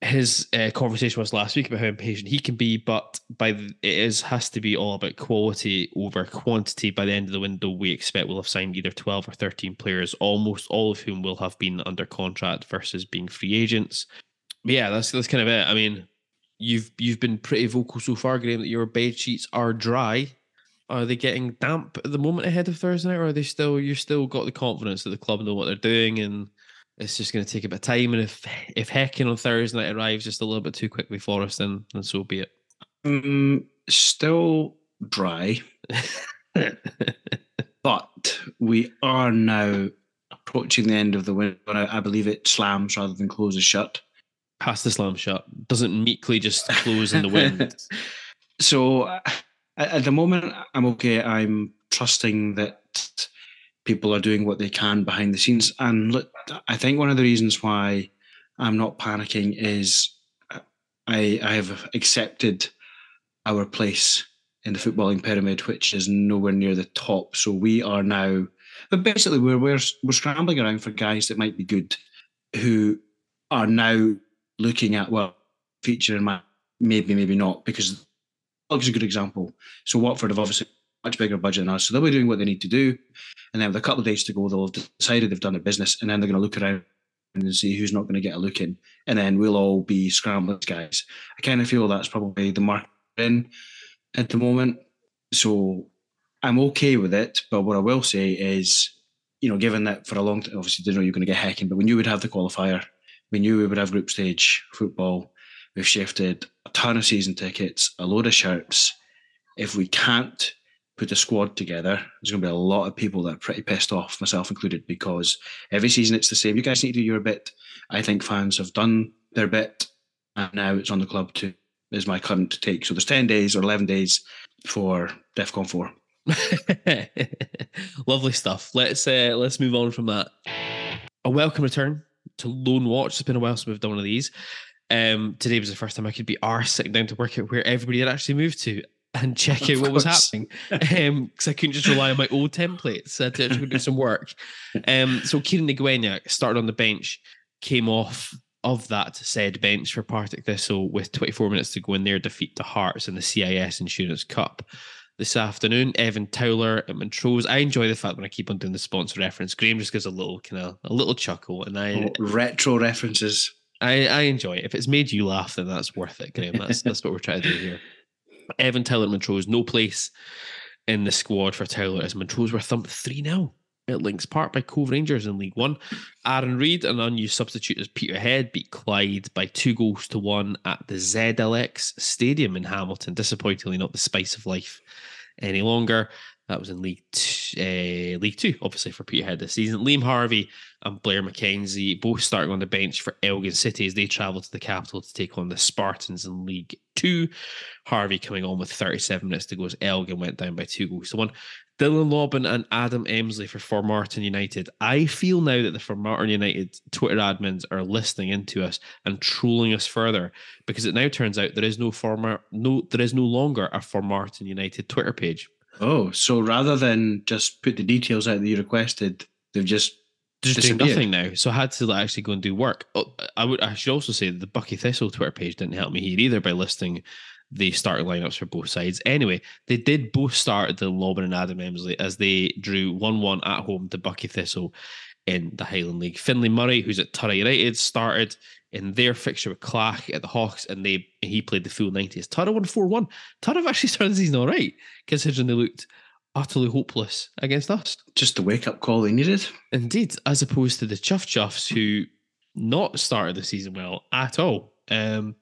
his uh, conversation was last week about how impatient he can be, but by the, it is has to be all about quality over quantity. By the end of the window, we expect we'll have signed either twelve or thirteen players, almost all of whom will have been under contract versus being free agents. But yeah, that's that's kind of it. I mean, you've you've been pretty vocal so far, Graham, that your bed sheets are dry. Are they getting damp at the moment ahead of Thursday night, or are they still you still got the confidence that the club know what they're doing and it's just going to take a bit of time. And if if Häcken on Thursday night arrives just a little bit too quickly for us, then then so be it. Um, still dry, but we are now approaching the end of the window. I, I believe it slams rather than closes shut. Past the slam shut doesn't meekly just close in the wind. so uh, at the moment, I'm okay. I'm trusting that people are doing what they can behind the scenes. And look, I think one of the reasons why I'm not panicking is I I have accepted our place in the footballing pyramid, which is nowhere near the top. So we are now, but basically we're we're we're scrambling around for guys that might be good, who are now looking at well feature in my maybe maybe not because is a good example. So Watford have obviously much bigger budget than us, so they'll be doing what they need to do. And then with a couple of days to go, they'll have decided they've done their business, and then they're going to look around and see who's not going to get a look in, and then we'll all be scrambling guys. I kind of feel that's probably the market in at the moment. So I'm okay with it, but what I will say is, you know, given that for a long time, obviously didn't know you're going to get Häcken, but we knew we'd have the qualifier, we knew we would have group stage football. We've shifted a ton of season tickets, a load of shirts. If we can't put a squad together, there's going to be a lot of people that are pretty pissed off, myself included, because every season it's the same. You guys need to do your bit. I think fans have done their bit, and now it's on the club to, is my current take. So there's 10 days or 11 days for DEFCON 4. Lovely stuff. Let's uh, let's move on from that. A welcome return to Loan Watch. It's been a while since we've done one of these. Um, today was the first time I could be arse sitting down to work out where everybody had actually moved to and check out what was happening because um, I couldn't just rely on my old templates. I had to actually do some work. Um, so Kieran Ngwenya started on the bench, came off of that said bench for Partick Thistle with 24 minutes to go in their defeat to Hearts in the CIS Insurance Cup. This afternoon, Evan Towler at Montrose. I enjoy the fact when I keep on doing the sponsor reference. Graham just gives a little kind of a little chuckle, and I oh, retro references. I, I enjoy it. If it's made you laugh, then that's worth it, Graham. That's that's what we're trying to do here. Evan at Montrose, no place in the squad for Towler as Montrose were thumped 3 0 at Links Park by Cove Rangers in League One. Aaron Reid, an unused substitute as Peterhead, beat Clyde by two goals to one at the ZLX Stadium in Hamilton. Disappointingly, not the spice of life any longer. That was in League two, uh, League Two, obviously for Peterhead this season. Liam Harvey and Blair McKenzie both starting on the bench for Elgin City as they travel to the capital to take on the Spartans in League Two. Harvey coming on with 37 minutes to go as Elgin went down by two goals to one. Dylan Lobban and Adam Emsley for Formartin United. I feel now that the Formartin United Twitter admins are listening into us and trolling us further because it now turns out there is no Formar no there is no longer a Formartin United Twitter page. Oh, so rather than just put the details out that you requested, they've just Just doing nothing now. So I had to like, actually go and do work. Oh, I would I should also say that the Buckie Thistle Twitter page didn't help me here either by listing the starting lineups for both sides. Anyway, they did both start the Lobban and Adam Emsley as they drew 1 1 at home to Buckie Thistle in the Highland League. Finlay Murray, who's at Turra United, started in their fixture with Clach at the Haughs and they he played the full 90s. Turra won 4 1. Turra have actually started the season all right, considering they looked utterly hopeless against us. just the wake up call they needed. Indeed, as opposed to the Chuff Chuffs who not started the season well at all. Um,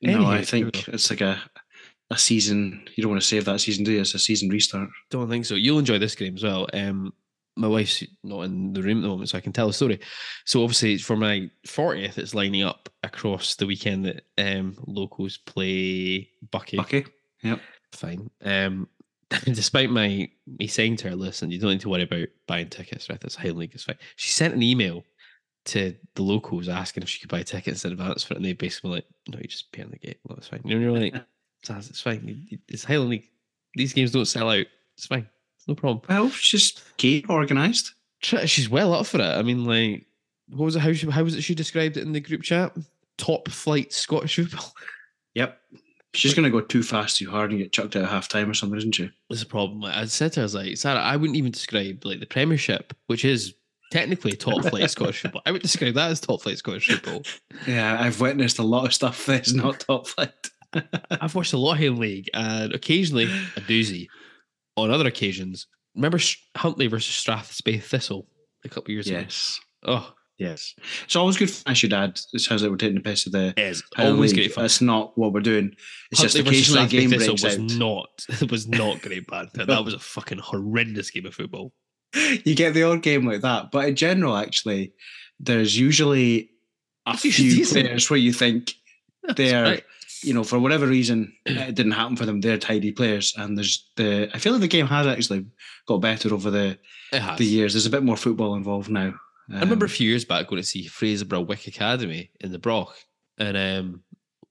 No, I think it's like a a season. You don't want to save that season, do you? It's a season restart. don't think so. You'll enjoy this game as well. Um, my wife's not in the room at the moment, so I can tell a story. So obviously, for my 40th, it's lining up across the weekend that um, locals play Buckie. Buckie. Yep. Fine. Um, despite my me saying to her, listen, you don't need to worry about buying tickets, right? That's Highland League, it's fine. She sent an email to the locals asking if she could buy tickets in advance for it, and they basically were like, no, you just pay on the gate. Well, it's fine. You know, you're like, it's fine. It's Highland League. These games don't sell out. It's fine. It's no problem. Well, she's just Kate organised. She's well up for it. I mean, like, what was it? How, she, how was it she described it in the group chat? Top flight Scottish football. Yep. She's going to go too fast, too hard, and get chucked out at half time or something, isn't she? There's a problem. I said to her, I was like, Sarah, I wouldn't even describe like the Premiership, which is technically top flight Scottish football. I would describe that as top flight Scottish football. Yeah, I've witnessed a lot of stuff that's not top flight. I've watched a lot of League and occasionally a doozy. On other occasions, remember Huntly versus Strathspey Thistle a couple of years ago? yes. Oh, Yes. It's always good I should add. It sounds like we're taking the piss of the it is always League. great fun. That's not what we're doing. It's Huntly just occasionally a game Thistle breaks was out. not it was not great bad. That was a fucking horrendous game of football. you get the odd game like that. But in general, actually, there's usually a It's few players where you think That's they're, right. You know, for whatever reason, it didn't happen for them. They're tidy players, and there's the. I feel like the game has actually got better over the the years. There's a bit more football involved now. I remember a Um, few years back going to see Fraserburgh Wick Academy in the Broch, and um,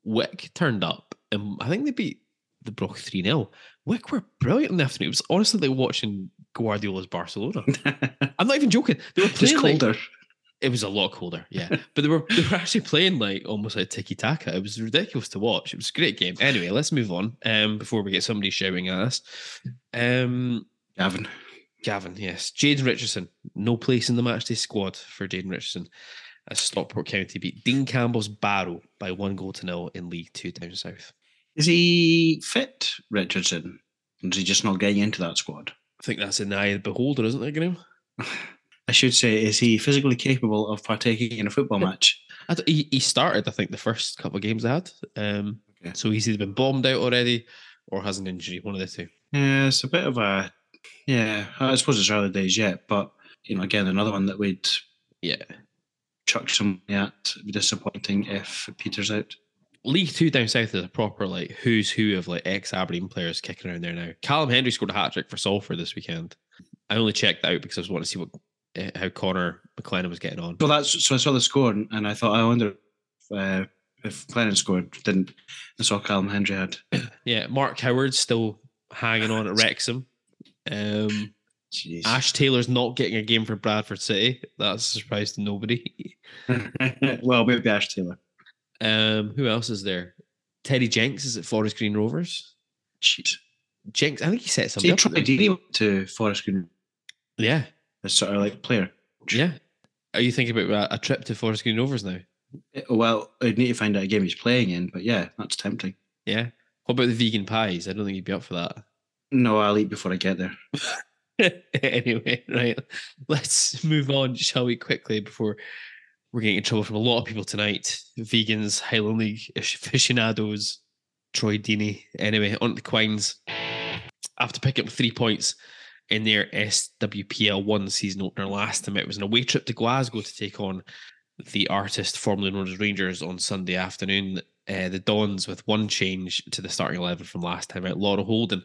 Wick turned up, and I think they beat the Broch 3 0. Wick were brilliant in the afternoon. It was honestly like watching Guardiola's Barcelona. I'm not even joking. They were just playing like- colder. It was a lot colder, yeah. but they were they were actually playing like almost like tiki taka. It was ridiculous to watch. It was a great game. Anyway, let's move on. Um, before we get somebody shouting at us. Um, Gavin. Gavin, yes. Jayden Richardson, no place in the matchday squad for Jayden Richardson as Stockport County beat Dean Campbell's Barrow by one goal to nil in League Two down south. Is he fit, Richardson? Is he just not getting into that squad? I think that's in the eye of the beholder, isn't it, Graham? I should say, is he physically capable of partaking in a football match? I he, he started, I think, the first couple of games they had. Um, Okay. So he's either been bombed out already or has an injury, one of the two. Yeah, it's a bit of a yeah. I suppose it's rather days yet, but you know, again, another one that we'd Yeah. chuck somebody at. It'd be disappointing if Peter's out. League Two down south is a proper like who's who of like ex Aberdeen players kicking around there now. Callum Hendry scored a hat trick for Salford this weekend. I only checked that out because I was wanting to see what how Connor McLennan was getting on. Well, that's so I saw the score and, and I thought I wonder if, uh, if Glennon scored. Didn't I saw Callum Hendry had. Yeah, Mark Howard's still hanging on at Wrexham. Um, Jeez. Ash Taylor's not getting a game for Bradford City. That's a surprise to nobody. well, maybe Ash Taylor. Um, who else is there? Teddy Jenks is at Forest Green Rovers. Jeez. Jenks, I think he set something he tried with he went to Forest Green Yeah, as sort of like player. yeah. Are you thinking about a, trip to Forest Green Rovers now? Eh, well, I'd need to find out a game he's playing in, but yeah, that's tempting. Yeah. What about the vegan pies? I don't think you'd be up for that. No, I'll eat before I get there. anyway, right. Let's move on, shall we, quickly before we're getting in trouble from a lot of people tonight. Vegans, Highland League aficionados, Troy Deeney. Anyway, on to the Quines. After picking up three points in their SWPL one season opener last time, it was an away trip to Glasgow to take on the artist formerly known as Rangers on Sunday afternoon. Uh, the Dons with one change to the starting eleven from last time out. Laura Holden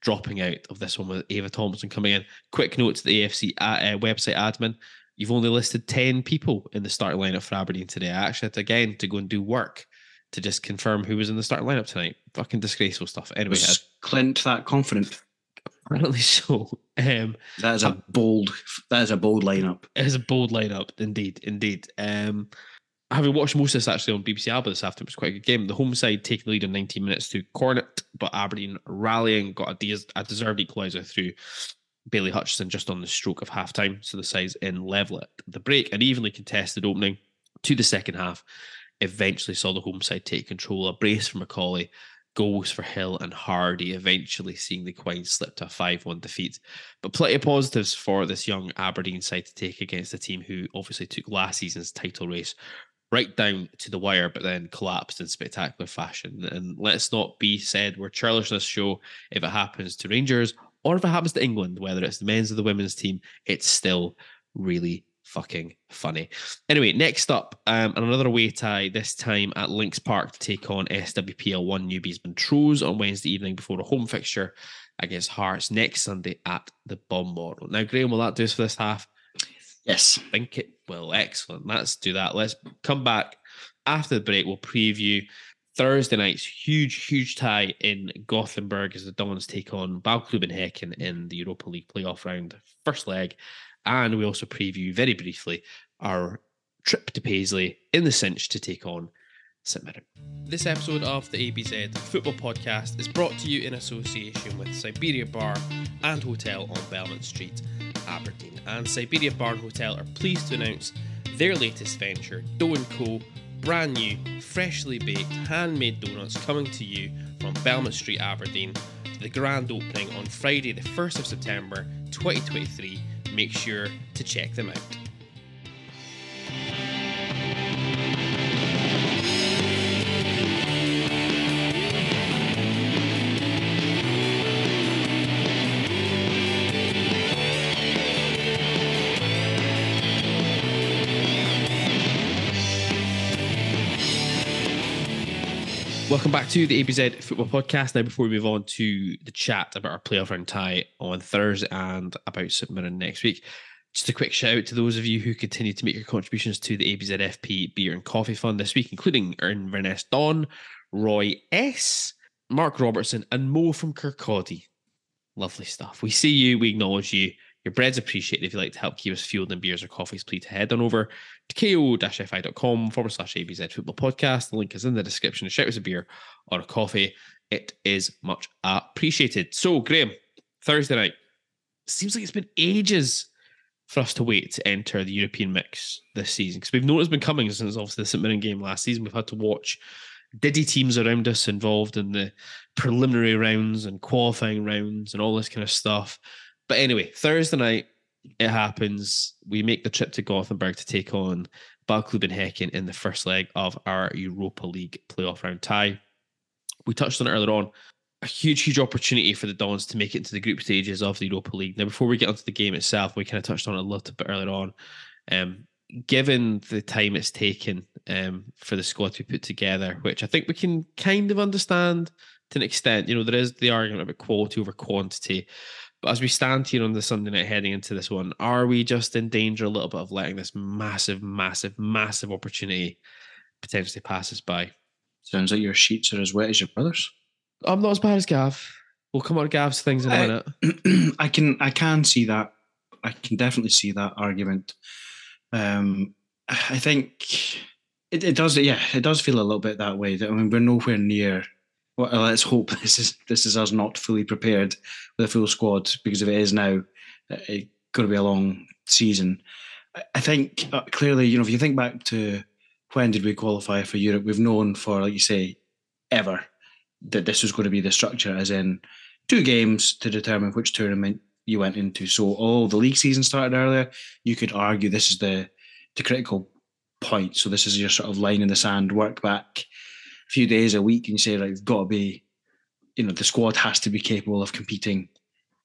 dropping out of this one with Ava Thompson coming in. Quick note to the AFC uh, website admin you've only listed 10 people in the starting lineup for Aberdeen today. I actually had to, again to go and do work to just confirm who was in the starting lineup tonight. Fucking disgraceful stuff. Anyway, Was Clint that confident? Apparently so. Um, That is a bold. That is a bold lineup. it is a bold lineup, indeed, indeed. Um, having watched most of this actually on BBC Alba this afternoon, it was quite a good game. The home side taking the lead in 19 minutes through Cornet, but Aberdeen rallying, got a, des- a deserved equaliser through Bailey Hutchison just on the stroke of half time. So the sides in level at the break. An evenly contested opening to the second half eventually saw the home side take control. A brace for Macaulay, goals for Hill and Hardy, eventually seeing the Quines slip to a 5 1 defeat. But plenty of positives for this young Aberdeen side to take against a team who obviously took last season's title race right down to the wire, but then collapsed in spectacular fashion. And let's not be said we're churlishness show if it happens to Rangers or if it happens to England, whether it's the men's or the women's team, it's still really fucking funny. Anyway, next up, um, another away tie, this time at Links Park to take on SWPL 1 newbies Montrose on Wednesday evening before a home fixture against Hearts next Sunday at the Bomboro. Now, Graham, will that do us for this half? Yes. I think it will. Excellent. Let's do that. Let's come back after the break. We'll preview Thursday night's huge, huge tie in Gothenburg as the Dons take on Bollklubben Häcken in the Europa League playoff round, first leg. And we also preview very briefly our trip to Paisley in the cinch to take on St Mirren. This episode of the ABZ Football Podcast is brought to you in association with Siberia Bar and Hotel on Belmont Street, Aberdeen. And Siberia Bar and Hotel are pleased to announce their latest venture, Dough & Co. Brand new, freshly baked, handmade donuts coming to you from Belmont Street, Aberdeen. The grand opening on Friday, the 1st of September 2023. Make sure to check them out. Welcome back to the ABZ Football Podcast. Now, before we move on to the chat about our playoff round tie on Thursday and about St next week, just a quick shout out to those of you who continue to make your contributions to the ABZFP Beer and Coffee Fund this week, including Inverness Don, Roy S, Mark Robertson, and Mo from Kirkcaldy. Lovely stuff. We see you, we acknowledge you. Your bread's appreciated if you'd like to help keep us fueled in beers or coffees. Please head on over to ko-fi.com forward slash ABZ football podcast. The link is in the description. Shout us a beer or a coffee. It is much appreciated. So, Graham, Thursday night. Seems like it's been ages for us to wait to enter the European mix this season because we've known it's been coming since obviously the St Mirren game last season. We've had to watch diddy teams around us involved in the preliminary rounds and qualifying rounds and all this kind of stuff. But anyway, Thursday night, it happens. We make the trip to Gothenburg to take on Bollklubben Häcken in the first leg of our Europa League playoff round tie. We touched on it earlier on. A huge, huge opportunity for the Dons to make it into the group stages of the Europa League. Now, before we get onto the game itself, we kind of touched on it a little bit earlier on. Um, given the time it's taken um, for the squad to be put together, which I think we can kind of understand to an extent, you know, there is the argument about quality over quantity. But as we stand here on the Sunday night heading into this one, are we just in danger a little bit of letting this massive, massive, massive opportunity potentially pass us by? Sounds like your sheets are as wet as your brother's. I'm not as bad as Gav. We'll come on to Gav's things in a Uh, minute. I can I can see that. I can definitely see that argument. Um, I think it, it does. Yeah, it does feel a little bit that way. That I mean, we're nowhere near. Well, let's hope this is this is us not fully prepared with a full squad because if it is now, it's going to be a long season. I- think uh, clearly, you know, if you think back to when did we qualify for Europe, we've known for, like you say, ever that this was going to be the structure, as in two games to determine which tournament you went into. So, oh, the league season started earlier. You could argue this is the the critical point. So, this is your sort of line in the sand. Work back few days a week, and say, right, you've got to be, you know, the squad has to be capable of competing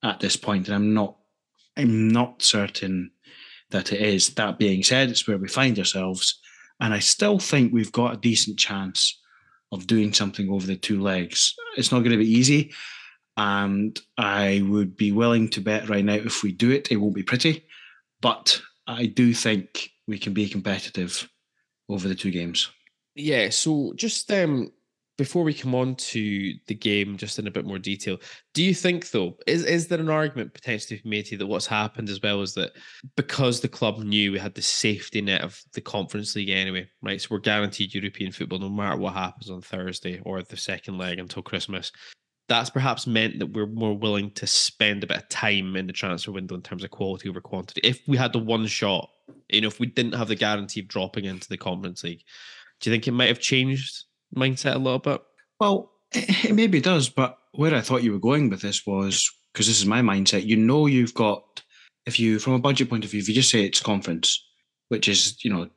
at this point. And I'm not, I'm not certain that it is. That being said, it's where we find ourselves, and I still think we've got a decent chance of doing something over the two legs. It's not going to be easy. And I would be willing to bet right now if we do it, it won't be pretty. But I do think we can be competitive over the two games. Yeah, so just um before we come on to the game just in a bit more detail, do you think though, is is there an argument potentially made you that what's happened as well is that because the club knew we had the safety net of the conference league anyway, right? So we're guaranteed European football no matter what happens on Thursday or the second leg until Christmas. That's perhaps meant that we're more willing to spend a bit of time in the transfer window in terms of quality over quantity. If we had the one shot, you know, if we didn't have the guarantee of dropping into the conference league, do you think it might have changed mindset a little bit? Well, it maybe does, but where I thought you were going with this was because this is my mindset. You know, you've got if you, from a budget point of view, if you just say it's conference, which is, you know,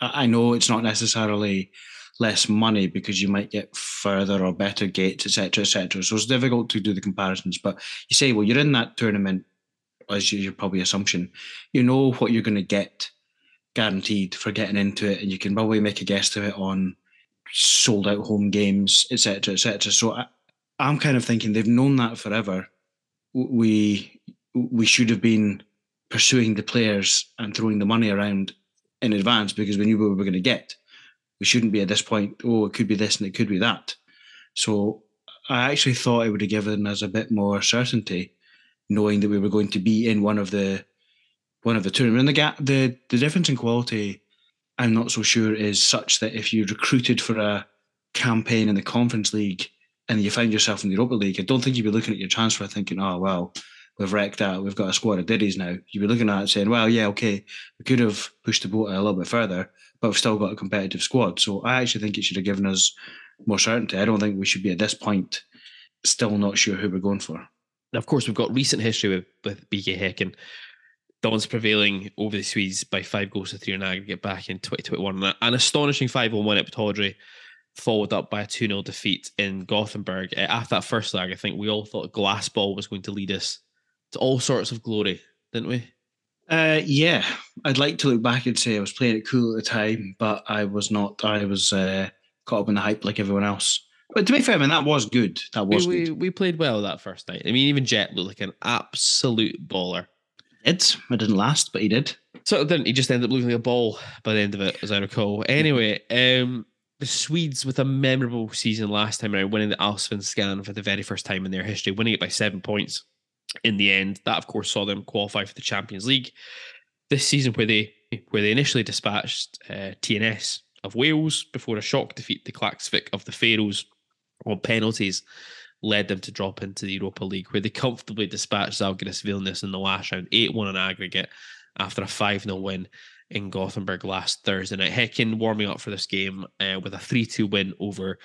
I know it's not necessarily less money because you might get further or better gates, etc., etc. So it's difficult to do the comparisons. But you say, well, you're in that tournament, as your probably assumption, you know what you're going to get guaranteed for getting into it, and you can probably make a guess to it on sold out home games, etc., etc. So I, I'm kind of thinking they've known that forever. We we should have been pursuing the players and throwing the money around in advance because we knew what we were going to get we shouldn't be at this point. Oh, it could be this and it could be that. So I actually thought it would have given us a bit more certainty, knowing that we were going to be in one of the one of the tournament. And the gap, the the difference in quality, I'm not so sure is such that if you recruited for a campaign in the Conference League and you find yourself in the Europa League, I don't think you'd be looking at your transfer thinking, oh well, we've wrecked that. We've got a squad of diddies now. You'd be looking at it saying, well, yeah, okay, we could have pushed the boat a little bit further, but we've still got a competitive squad. So I actually think it should have given us more certainty. I don't think we should be at this point still not sure who we're going for. Now, of course, we've got recent history with, with BK Häcken. Dons prevailing over the Swedes by five goals to three in aggregate back in 2021. An astonishing 5 1 win at Pittodrie, followed up by a 2 0 defeat in Gothenburg. Uh, after that first leg, I think we all thought Glassball was going to lead us to all sorts of glory, didn't we? Uh, yeah, I'd like to look back and say I was playing it cool at the time, but I was not. I was uh, caught up in the hype like everyone else. But to be fair, I mean that was good. That was we, good. We, we played well that first night. I mean, even Jet looked like an absolute baller. Did. It didn't last, but he did. So it didn't. He just ended up losing a ball by the end of it, as I recall. Anyway, um, the Swedes with a memorable season last time around, winning the Allsvenskan for the very first time in their history, winning it by seven points in the end. That, of course, saw them qualify for the Champions League this season, where they where they initially dispatched uh, TNS of Wales before a shock defeat to Klaksvik of the Faroes on penalties led them to drop into the Europa League, where they comfortably dispatched Zalgiris Vilnius in the last round, 8 1 on aggregate after a 5 0 win in Gothenburg last Thursday night. Häcken warming up for this game uh, with a 3 2 win over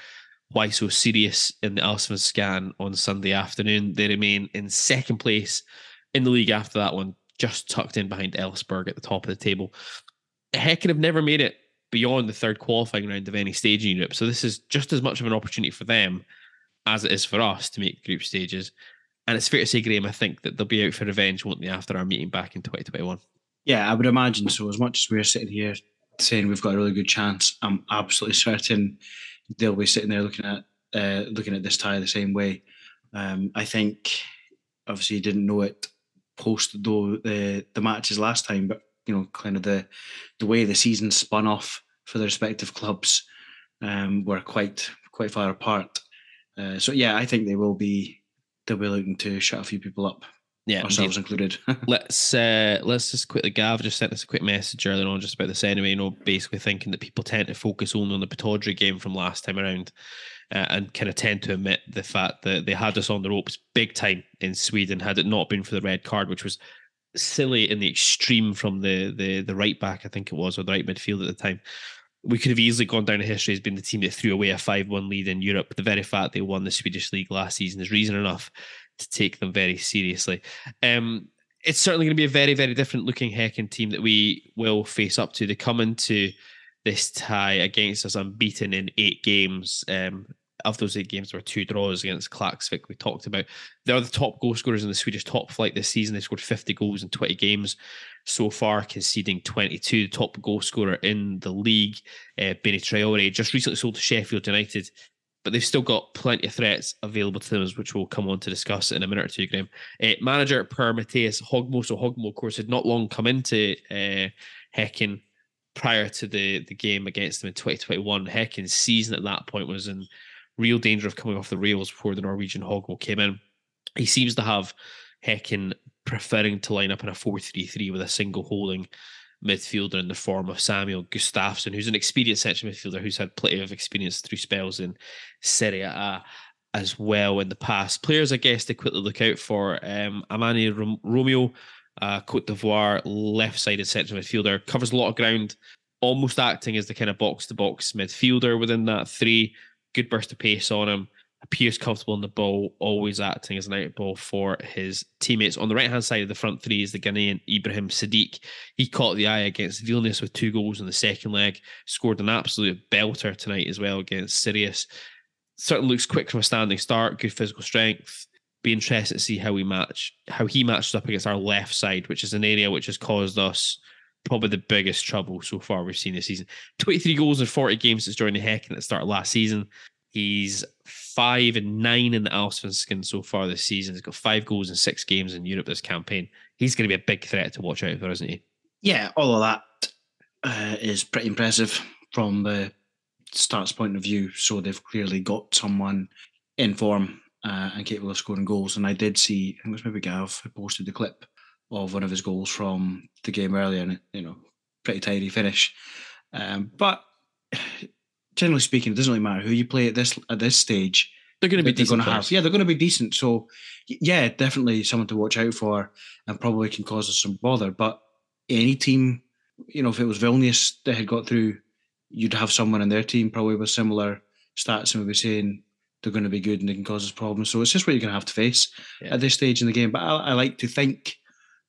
why so serious in the Allsvenskan on Sunday afternoon. They remain in second place in the league after that one, just tucked in behind Elfsborg at the top of the table. Häcken have never made it beyond the third qualifying round of any stage in Europe. So this is just as much of an opportunity for them as it is for us to make group stages. And it's fair to say, Graham, I think that they'll be out for revenge, won't they, after our meeting back in 2021? Yeah, I would imagine so. As much as we're sitting here saying we've got a really good chance, I'm absolutely certain they'll be sitting there looking at uh, looking at this tie the same way. Um, I think obviously you didn't know it post though the the matches last time, but you know, kind of the the way the season spun off for the respective clubs um, were quite quite far apart. Uh, so yeah, I think they will be they'll be looking to shut a few people up. Yeah, ourselves indeed. included. let's uh, let's just quickly. Gav just sent us a quick message earlier on just about this anyway. You know, basically thinking that people tend to focus only on the Pittodrie game from last time around, uh, and kind of tend to omit the fact that they had us on the ropes big time in Sweden. Had it not been for the red card, which was silly in the extreme from the the the right back, I think it was, or the right midfield at the time. We could have easily gone down in history as being the team that threw away a 5 1 lead in Europe. The very fact they won the Swedish league last season is reason enough to take them very seriously. Um, it's certainly going to be a very, very different looking Häcken team that we will face up to. They come into this tie against us unbeaten in eight games. Um, of those eight games, were two draws against Klaksvik. We talked about they're the top goal scorers in the Swedish top flight this season. They scored 50 goals in 20 games so far, conceding 22. The top goal scorer in the league, uh, Benie Traore, just recently sold to Sheffield United but they've still got plenty of threats available to them, which we'll come on to discuss in a minute or two, Graham. Uh, manager per Mattias Högmo. So Högmo, of course, had not long come into uh, Häcken prior to the, the game against them in 2021. Häcken's season at that point was in real danger of coming off the rails before the Norwegian Högmo came in. He seems to have Häcken preferring to line up in a 4 3 3 with a single holding midfielder in the form of Samuel Gustafsson, who's an experienced central midfielder who's had plenty of experience through spells in Serie A as well in the past. Players, I guess, to quickly look out for um, Amani Romeo, uh, Cote d'Ivoire, left sided central midfielder, covers a lot of ground, almost acting as the kind of box to box midfielder within that three. Good burst of pace on him appears comfortable in the ball, always acting as an out ball for his teammates. On the right hand side of the front three is the Ghanaian Ibrahim Sadiq. He caught the eye against Vilnius with two goals in the second leg, scored an absolute belter tonight as well against Sirius. Certainly looks quick from a standing start, good physical strength. Be interested to see how we match, how he matches up against our left side, which is an area which has caused us probably the biggest trouble so far we've seen this season. 23 goals in 40 games since joining Häcken at the start of last season. He's five and nine in the Allsvenskan so far this season. He's got five goals in six games in Europe this campaign. He's going to be a big threat to watch out for, isn't he? Yeah, all of that uh, is pretty impressive from the starts point of view. So they've clearly got someone in form uh, and capable of scoring goals. And I did see, I think it was maybe Gav who posted the clip of one of his goals from the game earlier, and you know, pretty tidy finish. Um, but generally speaking, it doesn't really matter who you play at this at this stage. They're going to be. They're going to have. Yeah, they're going to be decent. So, yeah, definitely someone to watch out for, and probably can cause us some bother. But any team, you know, if it was Vilnius that had got through, you'd have someone in their team probably with similar stats and would be saying they're going to be good and they can cause us problems. So it's just what you're going to have to face yeah. at this stage in the game. But I, I like to think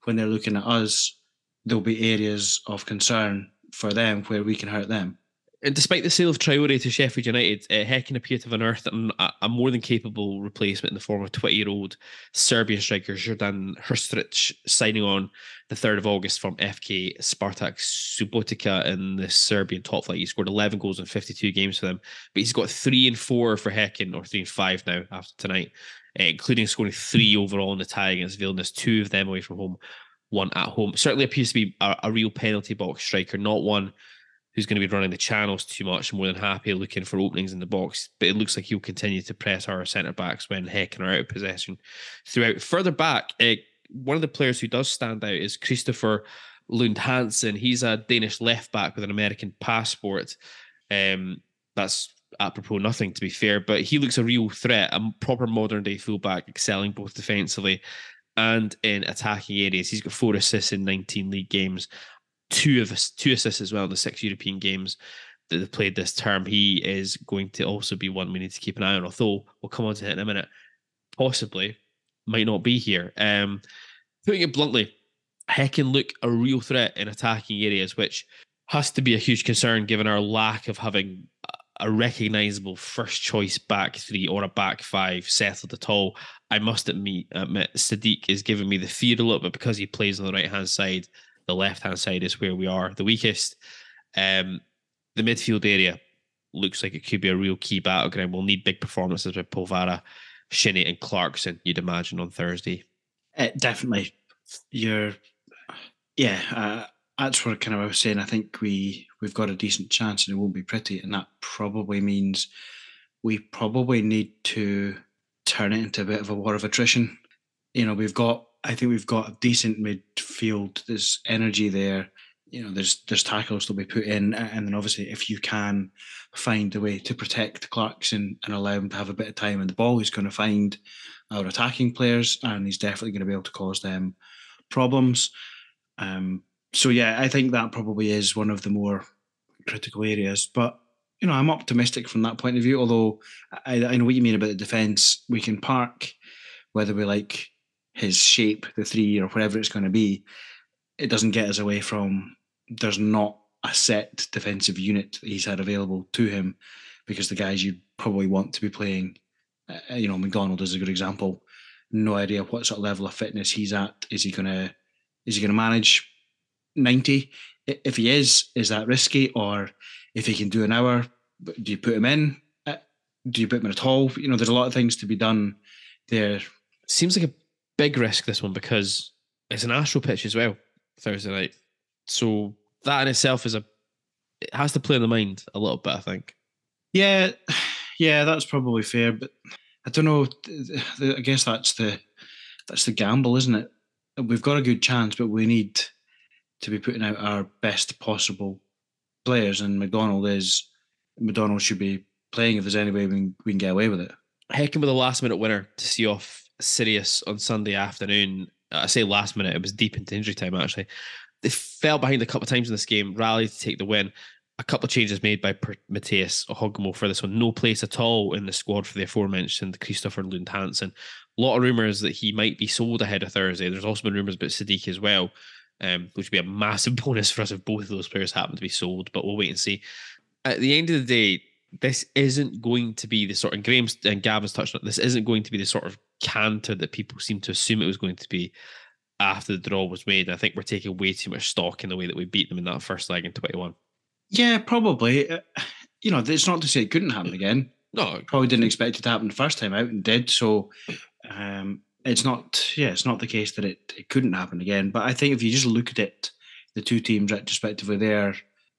when they're looking at us, there'll be areas of concern for them where we can hurt them. And despite the sale of Traore to Sheffield United, uh, Häcken appear to have unearthed a, a more than capable replacement in the form of 20 year old Serbian striker Jordan Hrstić, signing on the 3rd of August from FK Spartak Subotica in the Serbian top flight. He scored 11 goals in 52 games for them, but he's got three and four for Häcken, or three and five now after tonight, including scoring three overall in the tie against Vilnius, two of them away from home, one at home. Certainly appears to be a, a real penalty box striker, not one who's going to be running the channels too much, more than happy looking for openings in the box. But it looks like he'll continue to press our centre backs when Häcken are out of possession throughout. Further back, uh, one of the players who does stand out is Kristoffer Lund Hansen. He's a Danish left back with an American passport. Um, that's apropos nothing, to be fair, but he looks a real threat, a proper modern day fullback, excelling both defensively and in attacking areas. He's got four assists in 19 league games two of two assists as well in the six European games that they've played this term. He is going to also be one we need to keep an eye on. Although we'll come on to it in a minute, possibly might not be here. Um, putting it bluntly, Häcken look a real threat in attacking areas, which has to be a huge concern given our lack of having a recognizable first choice back three or a back five settled at all. I must admit, admit Sadiq is giving me the fear a little bit because he plays on the right hand side the left hand side is where we are the weakest. Um, the midfield area looks like it could be a real key battleground. We'll need big performances with Polvara, Shinnie, and Clarkson. You'd imagine on Thursday. Uh, definitely, you're. Yeah, uh, that's what kind of I was saying. I think we we've got a decent chance, and it won't be pretty, and that probably means we probably need to turn it into a bit of a war of attrition. You know, we've got I think we've got a decent midfield. There's energy there. You know, there's there's tackles to be put in, and then obviously if you can find a way to protect Clarkson and allow him to have a bit of time in the ball, he's going to find our attacking players, and he's definitely going to be able to cause them problems. Um, so yeah, I think that probably is one of the more critical areas. But you know, I'm optimistic from that point of view. Although I, I know what you mean about the defence. We can park whether we like his shape, the three or whatever it's going to be, it doesn't get us away from there's not a set defensive unit that he's had available to him because the guys you probably want to be playing, uh, you know, McDonald is a good example. No idea what sort of level of fitness he's at. Is he gonna is he gonna manage ninety? If he is, is that risky? Or if he can do an hour, do you put him in? Do you put them at all? You know, there's a lot of things to be done there. Seems like a big risk this one because it's an astral pitch as well Thursday night. So that in itself is a it has to play in the mind a little bit, I think. Yeah, yeah, that's probably fair, but I don't know. I guess that's the that's the gamble, isn't it? We've got a good chance, but we need to be putting out our best possible players, and McDonald is McDonald should be playing if there's any way we can, we can get away with it. Häcken with a last minute winner to see off Sirius on Sunday afternoon. I say last minute, it was deep into injury time actually. They fell behind a couple of times in this game, rallied to take the win. A couple of changes made by Matthias Högmo for this one. No place at all in the squad for the aforementioned Kristoffer Lund Hansen. A lot of rumours that he might be sold ahead of Thursday. There's also been rumours about Sadiq as well, um, which would be a massive bonus for us if both of those players happen to be sold, but we'll wait and see. At the end of the day, this isn't going to be the sort of Graham's and Gavin's touched on. This isn't going to be the sort of canter that people seem to assume it was going to be after the draw was made. I think we're taking way too much stock in the way that we beat them in that first leg in 21. Yeah, probably. Uh, you know, it's not to say it couldn't happen again. No, probably didn't expect it to happen the first time out and did. So um, it's not, yeah, it's not the case that it, it couldn't happen again. But I think if you just look at it, the two teams retrospectively, they're,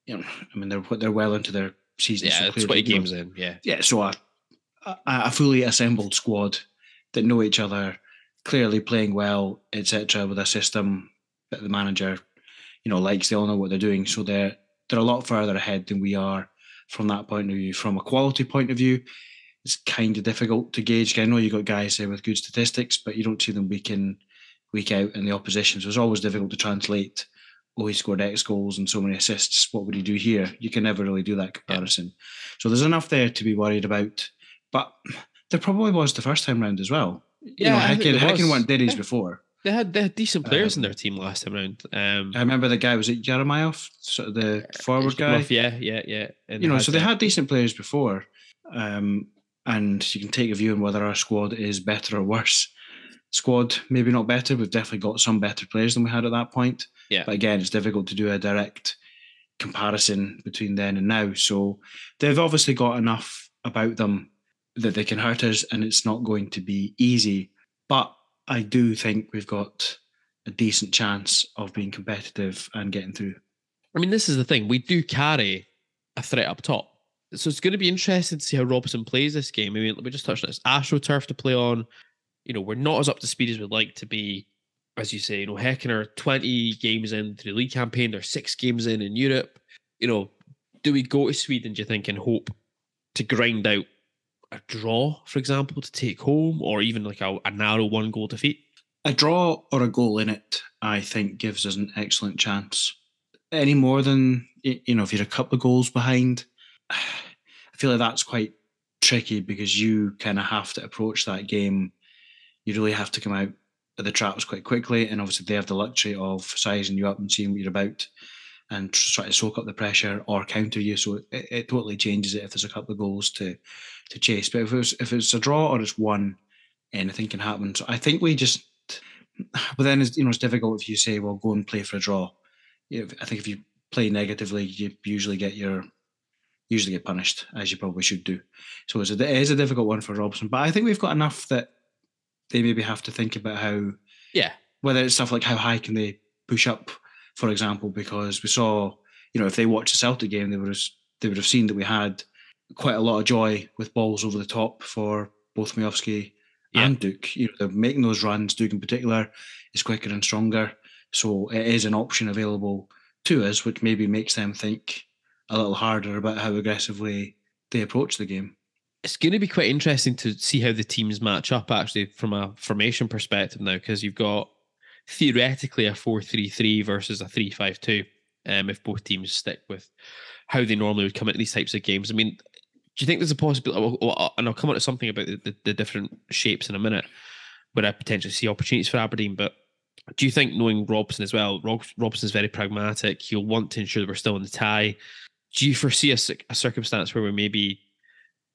you know, I mean, they're they're well into their season. Yeah, so twenty games know, in. Yeah, yeah. So a, a, a fully assembled squad that know each other, clearly playing well, etc. With a system that the manager, you know, likes. They all know what they're doing, so they're they're a lot further ahead than we are from that point of view. From a quality point of view, it's kind of difficult to gauge. I know you got guys there with good statistics, but you don't see them week in, week out in the opposition. So it's always difficult to translate. Oh, he scored X goals and so many assists. What would he do here? You can never really do that comparison. Yeah. So there's enough there to be worried about. But there probably was the first time round as well. Yeah, you know, Häcken, weren't Diddy's yeah. before. They had they had decent players um, in their team last time around. Um, I remember the guy was it Jeremiah, sort of the forward guy. yeah, yeah, yeah. And you know, so they had decent players before, um, and you can take a view on whether our squad is better or worse. Squad maybe not better. We've definitely got some better players than we had at that point. Yeah, but again, it's difficult to do a direct comparison between then and now. So they've obviously got enough about them that they can hurt us, and it's not going to be easy. But I do think we've got a decent chance of being competitive and getting through. I mean, this is the thing. We do carry a threat up top. So it's going to be interesting to see how Robson plays this game. I mean, we just touched on this AstroTurf to play on. You know, we're not as up to speed as we'd like to be. As you say, you know, Häcken are 20 games into the league campaign. They're six games in in Europe. You know, do we go to Sweden, do you think, and hope to grind out a draw, for example, to take home, or even like a, a narrow one goal defeat? A draw or a goal in it, I think, gives us an excellent chance. Any more than you know, if you're a couple of goals behind, I feel like that's quite tricky because you kind of have to approach that game. You really have to come out of the traps quite quickly, and obviously they have the luxury of sizing you up and seeing what you're about and try to soak up the pressure or counter you. So it, it totally changes it if there's a couple of goals to to chase. But if it's if it's a draw or it's one, anything can happen. So I think we just. But then it's you know it's difficult if you say well go and play for a draw. I think if you play negatively, you usually get your usually get punished as you probably should do. So it's a, it is a difficult one for Robson. But I think we've got enough that they maybe have to think about how yeah whether it's stuff like how high can they push up for example, because we saw, you know, if they watched the Celtic game, they would have they would have seen that we had quite a lot of joy with balls over the top for both Miovski yeah. and Duk. You know, they're making those runs. Duk in particular is quicker and stronger, so it is an option available to us, which maybe makes them think a little harder about how aggressively they approach the game. It's going to be quite interesting to see how the teams match up actually from a formation perspective now, because you've got theoretically a 4-3-3 versus a 3-5-2 um, if both teams stick with how they normally would come into these types of games. I mean, do you think there's a possibility? And I'll come on to something about the, the, the different shapes in a minute, where I potentially see opportunities for Aberdeen. But do you think, knowing Robson as well, Rob, Robson's very pragmatic. He'll want to ensure that we're still in the tie. Do you foresee a, a circumstance where we maybe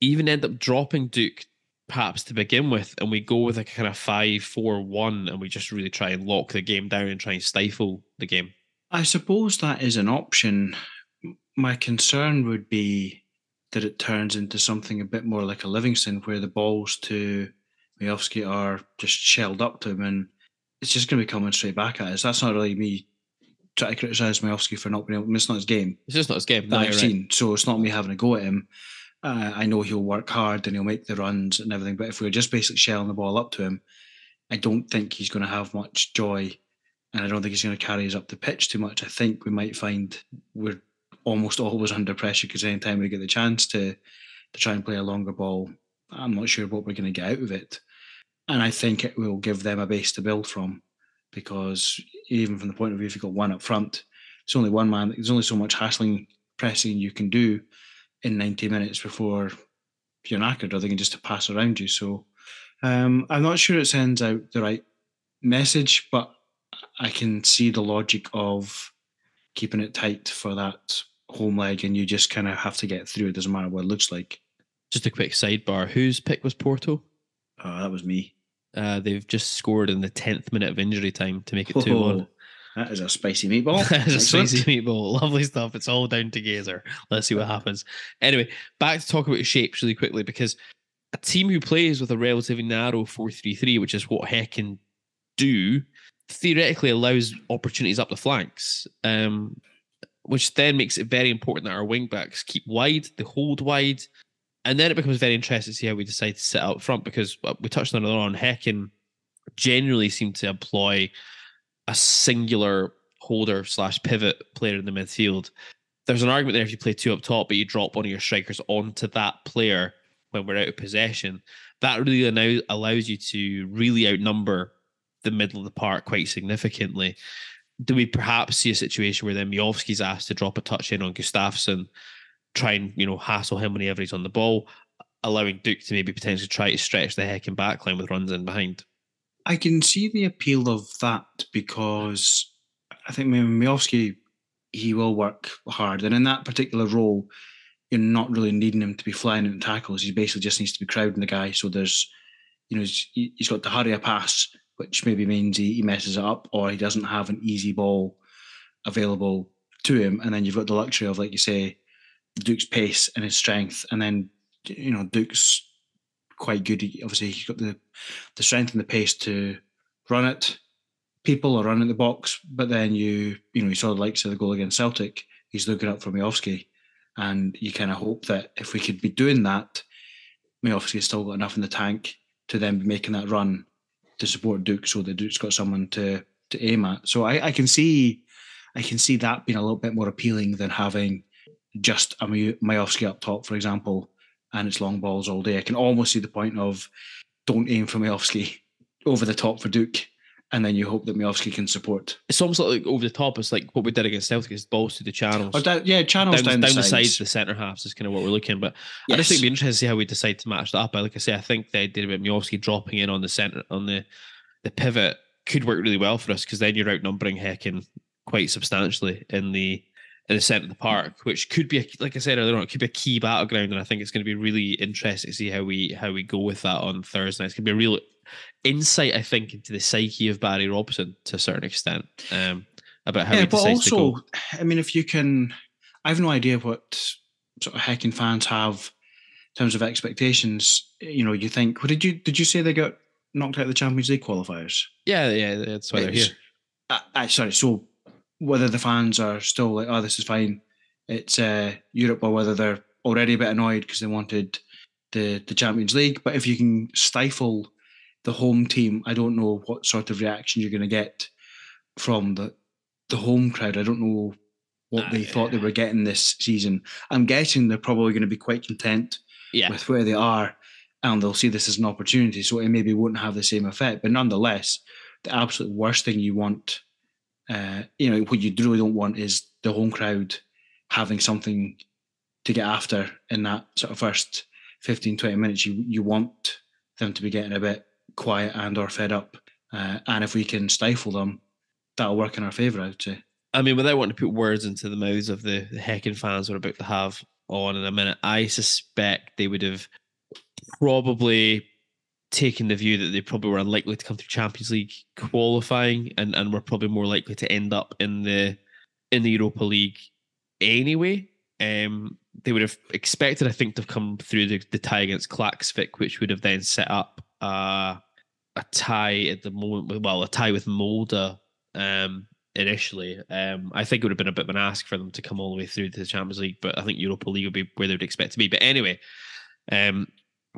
even end up dropping Duk perhaps to begin with, and we go with a kind of five, four, one, and we just really try and lock the game down and try and stifle the game. I suppose that is an option. My concern would be that it turns into something a bit more like a Livingston, where the balls to Miovski are just shelled up to him, and it's just going to be coming straight back at us. That's not really me trying to criticise Miovski for not being able. I mean, it's not his game It's just not his game. that No, I've right. seen, so it's not me having a go at him. Uh, I know he'll work hard and he'll make the runs and everything, but if we're just basically shelling the ball up to him, I don't think he's going to have much joy, and I don't think he's going to carry us up the pitch too much. I think we might find we're almost always under pressure because anytime we get the chance to to try and play a longer ball, I'm not sure what we're going to get out of it, and I think it will give them a base to build from, because even from the point of view if you've got one up front, it's only one man. There's only so much hassling pressing you can do in 90 minutes before you're knackered or they can just pass around you. So um, I'm not sure it sends out the right message, but I can see the logic of keeping it tight for that home leg and you just kind of have to get through. It doesn't matter what it looks like. Just a quick sidebar. Whose pick was Porto? Uh, that was me. Uh, they've just scored in the tenth minute of injury time to make it two one. that is a spicy meatball. It's a spicy meatball. Lovely stuff. It's all down to Gazer. Let's see what happens. Anyway, back to talk about shapes really quickly because a team who plays with a relatively narrow 4 3 3, which is what Häcken do, theoretically allows opportunities up the flanks, um, which then makes it very important that our wing backs keep wide, they hold wide. And then it becomes very interesting to see how we decide to sit up front because we touched on it on Häcken generally seem to employ a singular holder slash pivot player in the midfield. There's an argument there if you play two up top, but you drop one of your strikers onto that player when we're out of possession. That really now allows you to really outnumber the middle of the park quite significantly. Do we perhaps see a situation where then Miovski's asked to drop a touch in on Gustafsson, try and you know hassle him whenever he's on the ball, allowing Duk to maybe potentially try to stretch the Häcken backline with runs in behind? I can see the appeal of that because I think Miovski, he will work hard. And in that particular role, you're not really needing him to be flying in tackles. He basically just needs to be crowding the guy. So there's, you know, he's, he's got to hurry a pass, which maybe means he, he messes it up or he doesn't have an easy ball available to him. And then you've got the luxury of, like you say, Duk's pace and his strength. And then, you know, Duk's quite good. Obviously, he's got the the strength and the pace to run it. People are running the box, but then you you know you saw the likes of the goal against Celtic. He's looking up for Miovski, and you kind of hope that if we could be doing that, Miovski's still got enough in the tank to then be making that run to support Duk, so that Duk's got someone to to aim at. So I, I can see I can see that being a little bit more appealing than having just a Miovski up top, for example, and it's long balls all day. I can almost see the point of don't aim for Miovski over the top for Duk, and then you hope that Miovski can support. It's almost like over the top. It's like what we did against Celtic is balls through the channels. Or down, yeah, channels down, down, down the the sides. sides, the centre halves is kind of what we're looking. But I just think it'd be interesting to see how we decide to match that up. Like I say, I think the idea about Miovski dropping in on the centre on the the pivot could work really well for us because then you're outnumbering Häcken quite substantially in the in the centre of the park, which could be a, like I said earlier on, it could be a key battleground, and I think it's going to be really interesting to see how we how we go with that on Thursday. It's going to be a real insight, I think, into the psyche of Barry Robson to a certain extent um, about how yeah, he but decides to go. I mean, if you can, I have no idea what sort of Häcken fans have in terms of expectations. You know, you think, what did you did you say they got knocked out of the Champions League qualifiers? Yeah, yeah, that's why they're here. It's- I, sorry, so whether the fans are still like, oh, this is fine, it's uh, Europe, or whether they're already a bit annoyed because they wanted the the Champions League. But if you can stifle the home team, I don't know what sort of reaction you're going to get from the the home crowd. I don't know what they Uh, thought they were getting this season. I'm guessing they're probably going to be quite content Yeah, with where they are, and they'll see this as an opportunity. So it maybe won't have the same effect, but nonetheless, the absolute worst thing you want, uh, you know, what you really don't want is the home crowd having something to get after in that sort of first 15, 20 minutes. You you want them to be getting a bit quiet and or fed up, uh, and if we can stifle them, that'll work in our favour. I'd say. I mean, without wanting to put words into the mouths of the, the Häcken fans we're about to have on in a minute, I suspect they would have probably taken the view that they probably were unlikely to come through Champions League qualifying and, and were probably more likely to end up in the in the Europa League anyway. Um, they would have expected, I think, to come through the, the tie against Klaksvik, which would have then set up uh, a tie at the moment. Well, a tie with Molde um, initially. Um, I think it would have been a bit of an ask for them to come all the way through to the Champions League, but I think Europa League would be where they would expect to be. But anyway, um,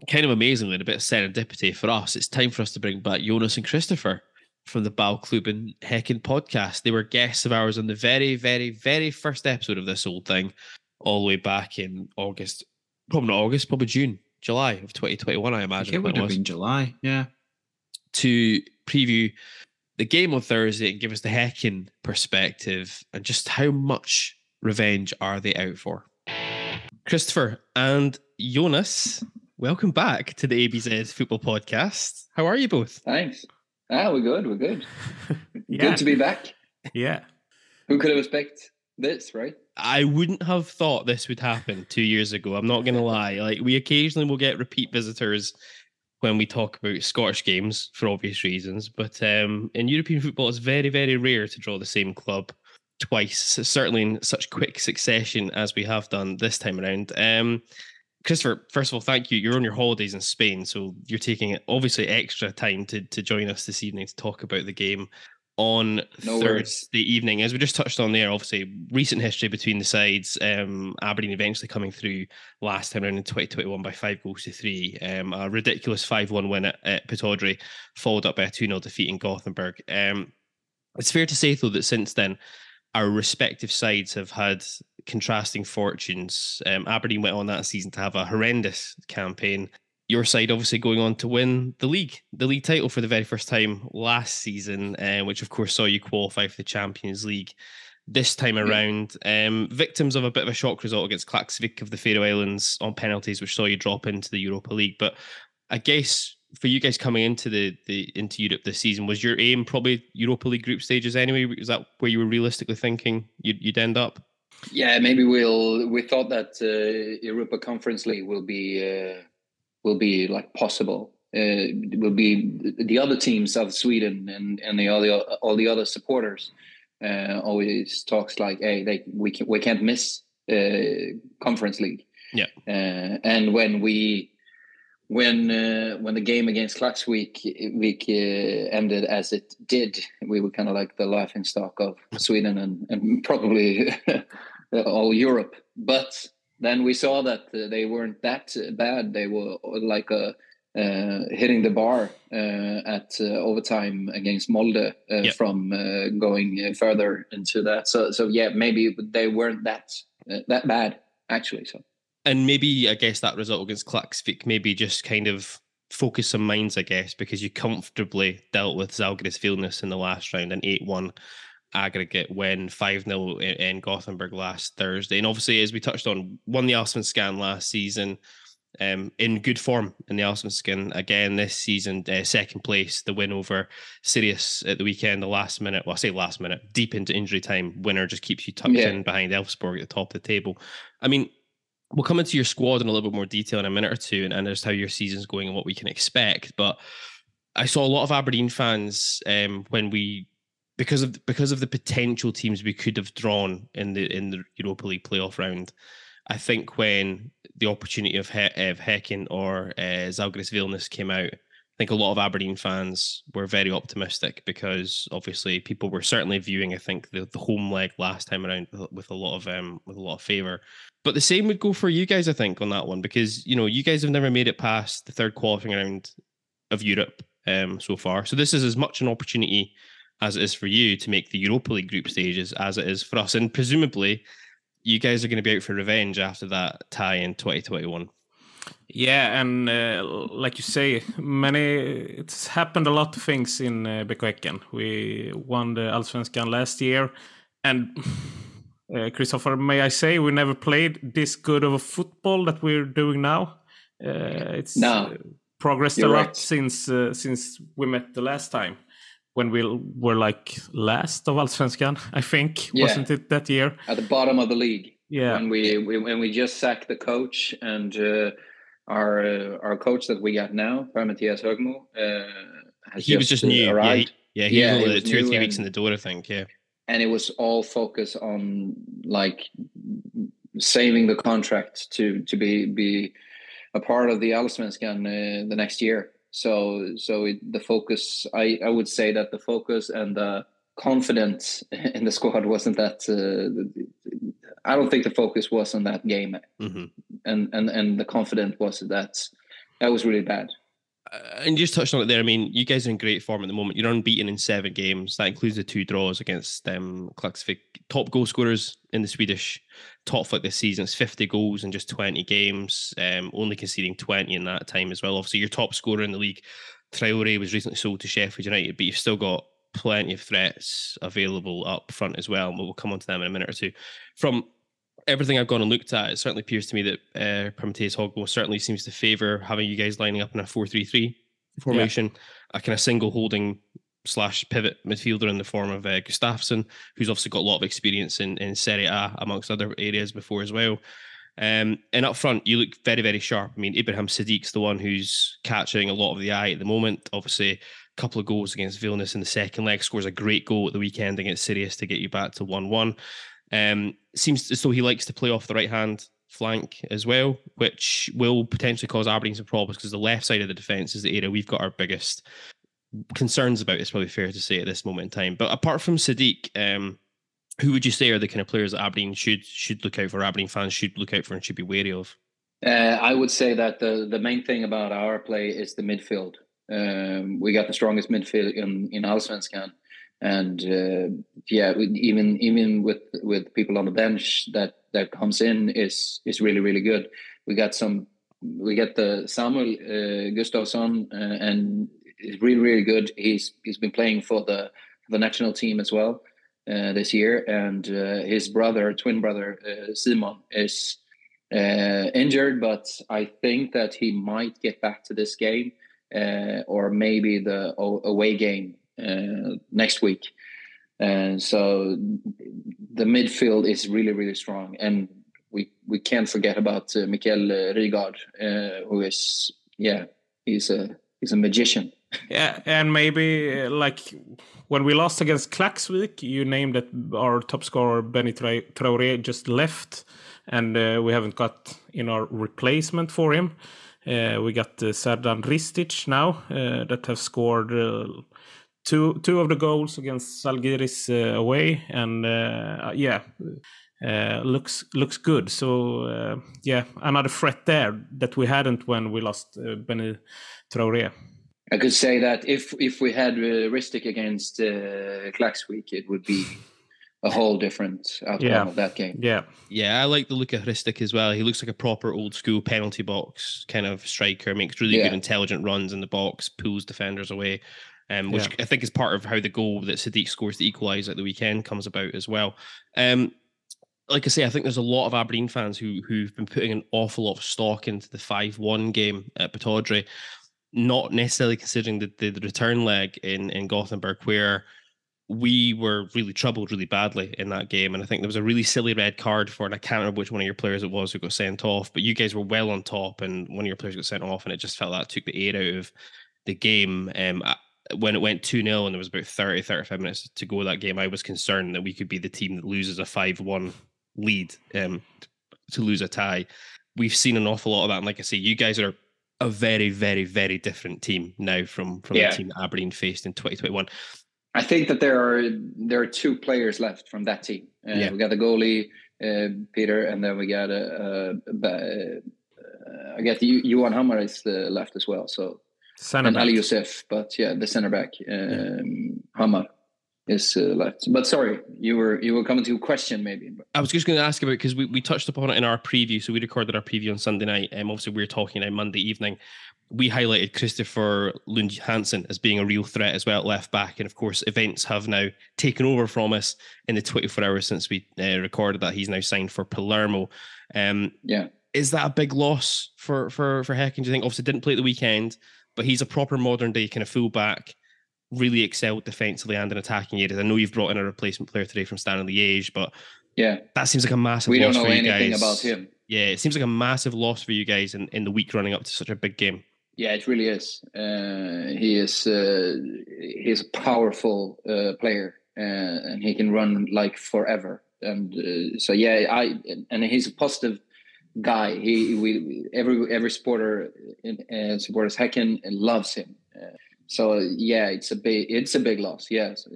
kind of amazingly, and a bit of serendipity for us, it's time for us to bring back Jonas and Christopher from the Bollklubben Häcken podcast. They were guests of ours on the very, very, very first episode of this old thing, all the way back in August, probably not August, probably June, July of 2021, I imagine. it would have been July. Yeah. To preview the game on Thursday and give us the Häcken perspective and just how much revenge are they out for. Christopher and Jonas, welcome back to the ABZ Football Podcast. How are you both? Thanks. Ah, we're good. We're good. Yeah. Good to be back. Yeah. Who could have expected this, right? I wouldn't have thought this would happen two years ago. I'm not going to lie. Like, we occasionally will get repeat visitors when we talk about Scottish games for obvious reasons. But um, in European football, it's very, very rare to draw the same club twice, certainly in such quick succession as we have done this time around. Um, Christopher, first of all, thank you. You're on your holidays in Spain, so you're taking obviously extra time to to join us this evening to talk about the game on No Thursday worries. evening. As we just touched on there, obviously recent history between the sides. Um, Aberdeen eventually coming through last time around in 2021 by five goals to three. Um, a ridiculous 5-1 win at, at Pittodrie, followed up by a 2-0 defeat in Gothenburg. Um, it's fair to say though that since then, our respective sides have had contrasting fortunes. Um, Aberdeen went on that season to have a horrendous campaign. Your side obviously going on to win the league, the league title for the very first time last season, uh, which of course saw you qualify for the Champions League. This time around, um, victims of a bit of a shock result against Klaksvik of the Faroe Islands on penalties, which saw you drop into the Europa League. But I guess for you guys coming into the, the into Europe this season, was your aim probably Europa League group stages anyway? Was that where you were realistically thinking you'd, you'd end up? Yeah, maybe we'll. We thought that uh, Europa Conference League will be uh, will be like possible. Uh, will be the other teams of Sweden and and the all the all the other supporters uh, always talks like, hey, they we can we can't miss uh, Conference League. Yeah. Uh, and when we when uh, when the game against Klaksvik week uh, ended as it did, we were kind of like the laughing stock of Sweden and, and probably all Europe. But then we saw that uh, they weren't that bad. They were like a uh, hitting the bar uh, at uh, overtime against Molde uh, Yep. from uh, going uh, further into that. So so yeah, maybe they weren't that uh, that bad actually. So And maybe I guess that result against Klaksvik maybe just kind of focus some minds, I guess, because you comfortably dealt with Zalgiris Vilnius in the last round, and 8 1 aggregate win, 5 0 in, in Gothenburg last Thursday. And obviously, as we touched on, won the Allsvenskan last season. Um, in good form in the Allsvenskan again this season, uh, second place, the win over Sirius at the weekend, the last minute. Well, I say last minute, deep into injury time. Winner just keeps you tucked Yeah. in behind Elfsborg at the top of the table. I mean, we'll come into your squad in a little bit more detail in a minute or two and, and just how your season's going and what we can expect. But I saw a lot of Aberdeen fans um, when we because of because of the potential teams we could have drawn in the in the Europa League playoff round. I think when the opportunity of, he- of Häcken or uh, Zalgiris Vilnius came out, I think a lot of Aberdeen fans were very optimistic because obviously people were certainly viewing, I think, the, the home leg last time around with, with a lot of um, with a lot of favour. But the same would go for you guys, I think, on that one because you know you guys have never made it past the third qualifying round of Europe um, so far. So this is as much an opportunity as it is for you to make the Europa League group stages as it is for us, and presumably you guys are going to be out for revenge after that tie in 2021. Yeah, and uh, like you say, many it's happened a lot of things in uh, BK We won the Allsvenskan last year, and uh, Christopher, may I say, we never played this good of a football that we're doing now. Uh, it's No. progressed a You're lot right. since uh, since we met the last time when we were like last of Allsvenskan. I think Yeah. wasn't it that year? at the bottom of the league. Yeah, when we, we when we just sacked the coach and uh, our uh, our coach that we got now, Mathias Högmo, uh, has He was just uh, new. Yeah, he, yeah, he Yeah, was he only was two or new three weeks in the door, I think. Yeah. and it was all focus on like saving the contract to to be be a part of the Allsvenskan uh, the next year. So so it, the focus, I I would say that the focus and the confidence in the squad wasn't that. Uh, I don't think the focus was on that game, Mm-hmm. and and and the confidence was that that was really bad. Uh, and you just touched on it there. I mean, you guys are in great form at the moment. You're unbeaten in seven games. That includes the two draws against um. Top goal scorers in the Swedish top flight this season. It's 50 goals in just 20 games, um, only conceding 20 in that time as well. Obviously, your top scorer in the league, Traore, was recently sold to Sheffield United, but you've still got plenty of threats available up front as well. And we'll come on to them in a minute or two. From everything I've gone and looked at, it certainly appears to me that uh, Per Mathias Högmo certainly seems to favour having you guys lining up in a 4 3 3 formation, yeah. a kind of single holding slash pivot midfielder in the form of uh, Gustafsson, who's obviously got a lot of experience in, in Serie A amongst other areas before as well. Um, and up front, you look very, very sharp. I mean, Ibrahim Sadiq's the one who's catching a lot of the eye at the moment. Obviously, a couple of goals against Vilnius in the second leg, scores a great goal at the weekend against Sirius to get you back to 1 1. Um, seems as though he likes to play off the right hand flank as well, which will potentially cause Aberdeen some problems because the left side of the defence is the area we've got our biggest concerns about. It's probably fair to say at this moment in time. But apart from Sadiq, um, who would you say are the kind of players that Aberdeen should should look out for? Aberdeen fans should look out for and should be wary of. Uh, I would say that the the main thing about our play is the midfield. Um, we got the strongest midfield in in Allsvenskan and uh, yeah, even even with with people on the bench that that comes in is is really really good. We got some, we got the Samuel uh, uh, and he's really really good. He's he's been playing for the the national team as well uh, this year, and uh, his brother, twin brother uh, Simon, is injured, but I think that he might get back to this game. or maybe the away game uh, next week. And so the midfield is really, really strong. And we we can't forget about uh, Mikkel Rygaard, uh, who is, yeah, he's a he's a magician. Yeah, and maybe uh, like when we lost against Klaksvik, you named that our top scorer Benie Traore just left, and uh, we haven't got in our replacement for him. Uh, we got uh, Srdjan Hrstić now uh, that have scored uh, two two of the goals against Zalgiris uh, away, and uh, yeah, uh, looks looks good. So uh, yeah, another threat there that we hadn't when we lost uh, Benie Traore. I could say that if if we had uh, Hrstić against uh, Klaksvik, it would be a whole different outcome yeah. of that game. Yeah, yeah, I like the look of Hrstić as well. He looks like a proper old school penalty box kind of striker. Makes really yeah. good intelligent runs in the box, pulls defenders away um, which yeah. I think is part of how the goal that Sadiq scores to equalise at the weekend comes about as well. Um, like I say, I think there's a lot of Aberdeen fans who who've been putting an awful lot of stock into the five one game at Pittodrie, not necessarily considering the, the, the return leg in in Gothenburg where we were really troubled really badly in that game. And I think there was a really silly red card for it. I can't remember which one of your players it was who got sent off, but you guys were well on top and one of your players got sent off and it just felt that took the air out of the game. Um, when it went 2 0 and there was about 30, 35 minutes to go that game, I was concerned that we could be the team that loses a 5 1 lead um, to lose a tie. We've seen an awful lot of that. And like I say, you guys are a very, very, very different team now from, from yeah. the team that Aberdeen faced in 2021. I think that there are there are two players left from that team. Uh, yeah. We got the goalie uh, Peter, and then we got a, uh, uh, I got the Johan Hammar is uh, left as well. So Center and back. Ali Youssef, but yeah, the center back, um, yeah. Hammar is uh, left. But sorry, you were you were coming to a question maybe. I was just going to ask about because we, we touched upon it in our preview. So we recorded our preview on Sunday night. And um, obviously we were talking on Monday evening. We highlighted Kristoffer Lund Hansen as being a real threat as well, left back. And of course, events have now taken over from us in the 24 hours since we uh, recorded that. He's now signed for Palermo. Um, yeah. Is that a big loss for for for Häcken? Do you think? Obviously, didn't play the weekend but he's a proper modern day kind of fullback, really excelled defensively and in attacking areas. I know you've brought in a replacement player today from Standard Liège, but yeah, that seems like a massive. We don't know anything about him. Yeah, it seems like a massive loss for you guys in, in the week running up to such a big game. Yeah, it really is. Uh, he is uh, he's a powerful uh, player, uh, and he can run like forever. and uh, so yeah, I and he's a positive guy. He we every every supporter uh, supporters Häcken loves him. Uh, so yeah, it's a big it's a big loss. Yes,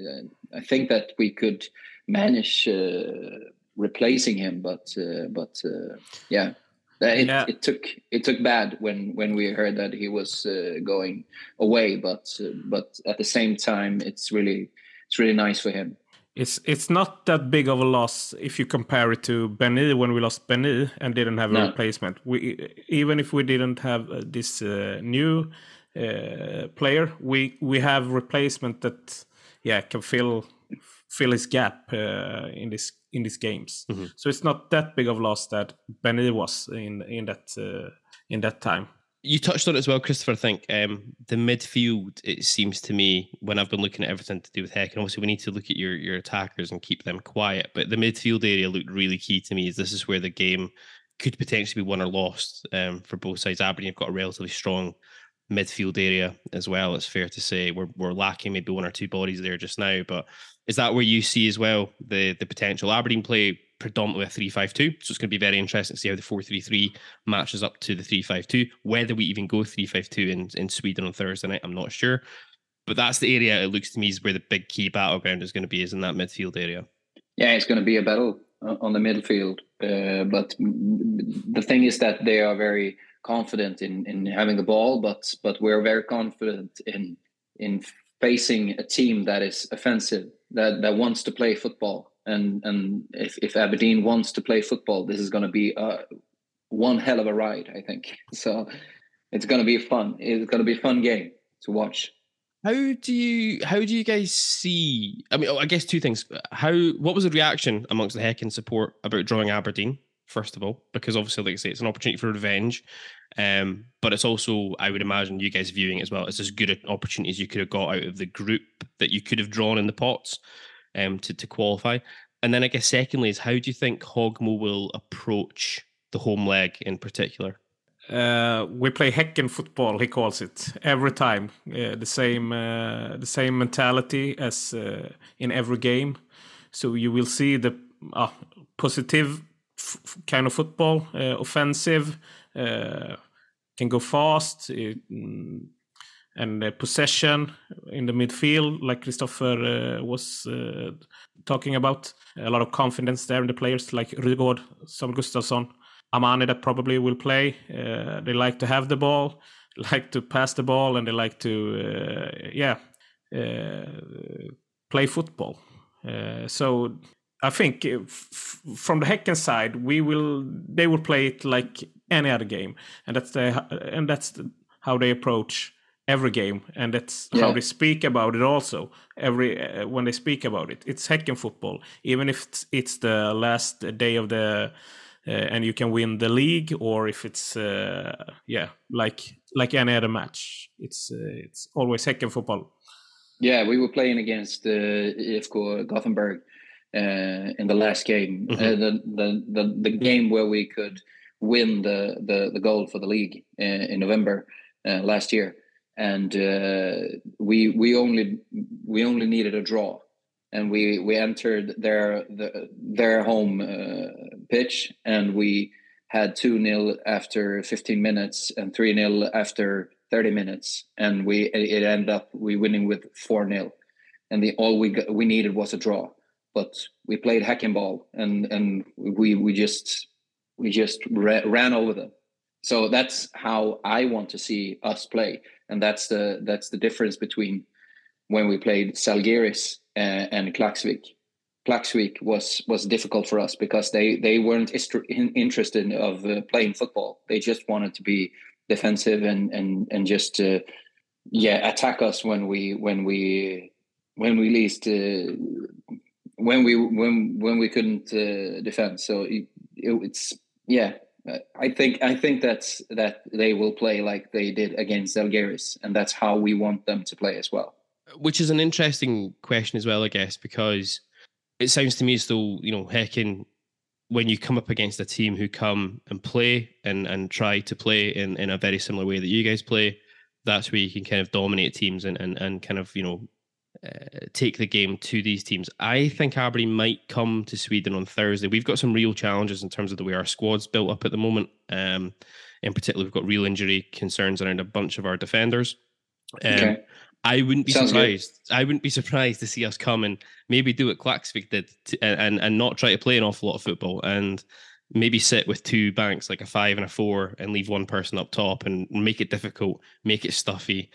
I think that we could manage uh, replacing him, but uh, but uh, yeah. It, yeah. it took it took bad when when we heard that he was uh, going away, but but at the same time, it's really it's really nice for him it's it's not that big of a loss if you compare it to Benie when we lost Benie and didn't have a no. replacement. We even if we didn't have uh, this uh, new uh, player, we we have replacement that yeah can fill fill his gap uh, in this in these games. Mm -hmm. So it's not that big of a loss that Benie was in in that uh, in that time you touched on it as well, Christopher. I think um, the midfield. It seems to me when I've been looking at everything to do with Häcken, and obviously we need to look at your your attackers and keep them quiet. But the midfield area looked really key to me. Is this is where the game could potentially be won or lost um, for both sides. Aberdeen have got a relatively strong midfield area as well. It's fair to say we're we're lacking maybe one or two bodies there just now. But is that where you see as well the the potential Aberdeen play predominantly a 352. So it's going to be very interesting to see how the 433 matches up to the 352. Whether we even go 352 in, in Sweden on Thursday night, I'm not sure. But that's the area it looks to me is where the big key battleground is going to be, is in that midfield area. Yeah, it's going to be a battle on the midfield. Uh, but the thing is that they are very confident in, in having the ball, but but we're very confident in in facing a team that is offensive, that, that wants to play football and and if, if Aberdeen wants to play football, this is going to be uh, one hell of a ride, I think. So it's going to be fun. It's going to be a fun game to watch. How do you how do you guys see? I mean, I guess two things. How what was the reaction amongst the Häcken support about drawing Aberdeen? First of all, because obviously, like I say, it's an opportunity for revenge, um, but it's also, I would imagine, you guys viewing as well as as good an opportunity as you could have got out of the group that you could have drawn in the pots um, to, to qualify. And then I guess secondly is how do you think Högmo will approach the home leg in particular? Uh, we play Häcken football, he calls it, every time. Uh, the same, uh, the same mentality as uh, in every game. So you will see the uh, positive kind of football, uh, offensive, can go fast. It, mm, and uh, possession in the midfield, like Christopher uh, was uh, talking about. A lot of confidence there in the players, like Rygaard, Samuel Gustafsson, Amani, that probably will play. Uh, they like to have the ball, like to pass the ball, and they like to, uh, yeah, uh, play football. so I think from the Häcken side, we will they will play it like any other game, and that's the and that's the, how they approach every game, and that's yeah. how they speak about it. Also, every uh, when they speak about it, it's Häcken football. Even if it's, it's the last day of the uh, and you can win the league, or if it's uh, yeah, like like any other match, it's uh, it's always Häcken football. Yeah, we were playing against uh, IFK Gothenburg uh, in the last game, mm -hmm. the, the the the game where we could win the the, the goal for the league in November last year and uh, we we only we only needed a draw, and we we entered their the, their home uh, pitch, and we had two 0 after 15 minutes and three 0 after 30 minutes, and we it ended up we winning with four 0 and the all we got, we needed was a draw, but we played Häcken ball, and and we we just we just ra- ran over them. So that's how I want to see us play and that's the that's the difference between when we played Zalgiris and, and. Klaksvik was was difficult for us because they they weren't interested of uh, playing football. They just wanted to be defensive and and and just uh, yeah attack us when we when we when we least uh, when we when when we couldn't uh, defend. So it, it, it's yeah I think I think that's that they will play like they did against Zalgiris, and that's how we want them to play as well. Which is an interesting question as well, I guess, because it sounds to me as though you know Häcken, when you come up against a team who come and play and and try to play in in a very similar way that you guys play, that's where you can kind of dominate teams and and and kind of you know uh, take the game to these teams. I think Aberdeen might come to Sweden on Thursday. We've got some real challenges in terms of the way our squad's built up at the moment. Um, in particular, we've got real injury concerns around a bunch of our defenders. Um, Okay. I wouldn't be Sounds good. surprised. I wouldn't be surprised to see us come and maybe do what Klaksvik did to, and and not try to play an awful lot of football and maybe sit with two banks like a five and a four and leave one person up top and make it difficult, make it stuffy,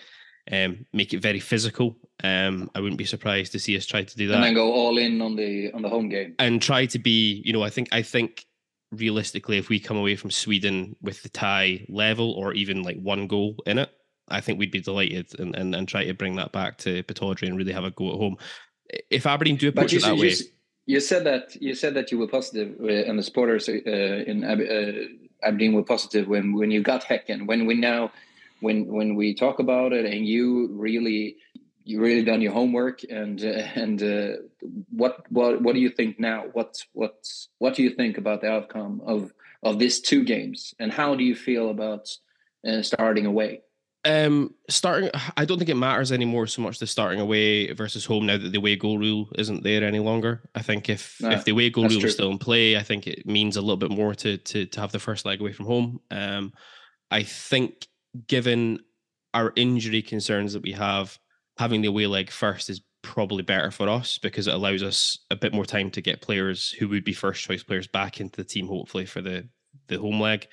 um, make it very physical. Um, I wouldn't be surprised to see us try to do that and then go all in on the on the home game. and try to be, you know, I think I think realistically, if we come away from Sweden with the tie level or even like one goal in it, I think we'd be delighted and and, and try to bring that back to Pittodrie and really have a go at home. If Aberdeen do approach you, it that you, way, you said that you said that you were positive, uh, and the supporters uh, in Ab- uh, Aberdeen were positive when when you got Häcken. When we now, when when we talk about it, and you really you really done your homework, and uh, and uh, what what what do you think now? What what what do you think about the outcome of of these two games, and how do you feel about uh, starting away? Um, starting, I don't think it matters anymore so much the starting away versus home now that the away goal rule isn't there any longer. I think if No, if the away goal rule true. is still in play, I think it means a little bit more to to to have the first leg away from home. Um, I think given our injury concerns that we have, having the away leg first is probably better for us because it allows us a bit more time to get players who would be first choice players back into the team, hopefully for the the home leg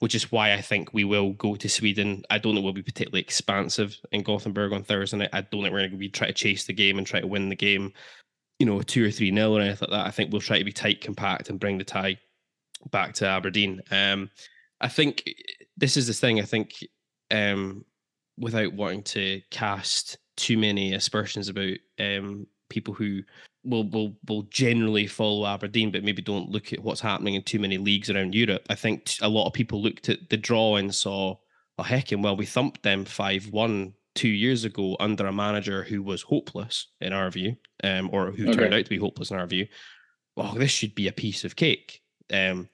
which is why I think we will go to Sweden. I don't think we'll be particularly expansive in Gothenburg on Thursday night. I don't think we're going to be try to chase the game and try to win the game, you know, two or three nil or anything like that. I think we'll try to be tight, compact, and bring the tie back to Aberdeen. Um, I think this is the thing. I think um, without wanting to cast too many aspersions about um, people who will will will generally follow Aberdeen, but maybe don't look at what's happening in too many leagues around Europe. I think t- a lot of people looked at the draw and saw, oh heck, and well, we thumped them five one two years ago under a manager who was hopeless in our view, um, or who turned out to be hopeless in our view. Well, this should be a piece of cake. Um,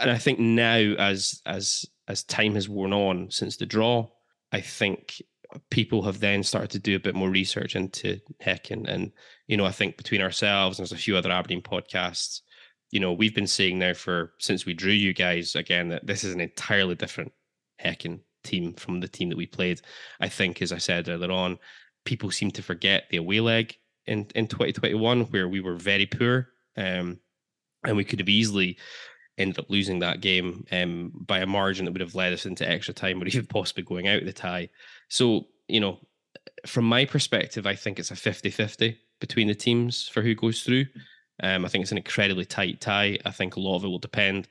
and I think now, as as as time has worn on since the draw, I think people have then started to do a bit more research into Häcken. And, you know, I think between ourselves and there's a few other Aberdeen podcasts, you know, we've been seeing now for since we drew you guys again that this is an entirely different Häcken team from the team that we played. I think, as I said earlier on, people seem to forget the away leg in, in 2021 where we were very poor. Um, and we could have easily ended up losing that game um, by a margin that would have led us into extra time or even possibly going out of the tie. So, you know, from my perspective, I think it's a 50 50 between the teams for who goes through. Um, I think it's an incredibly tight tie. I think a lot of it will depend.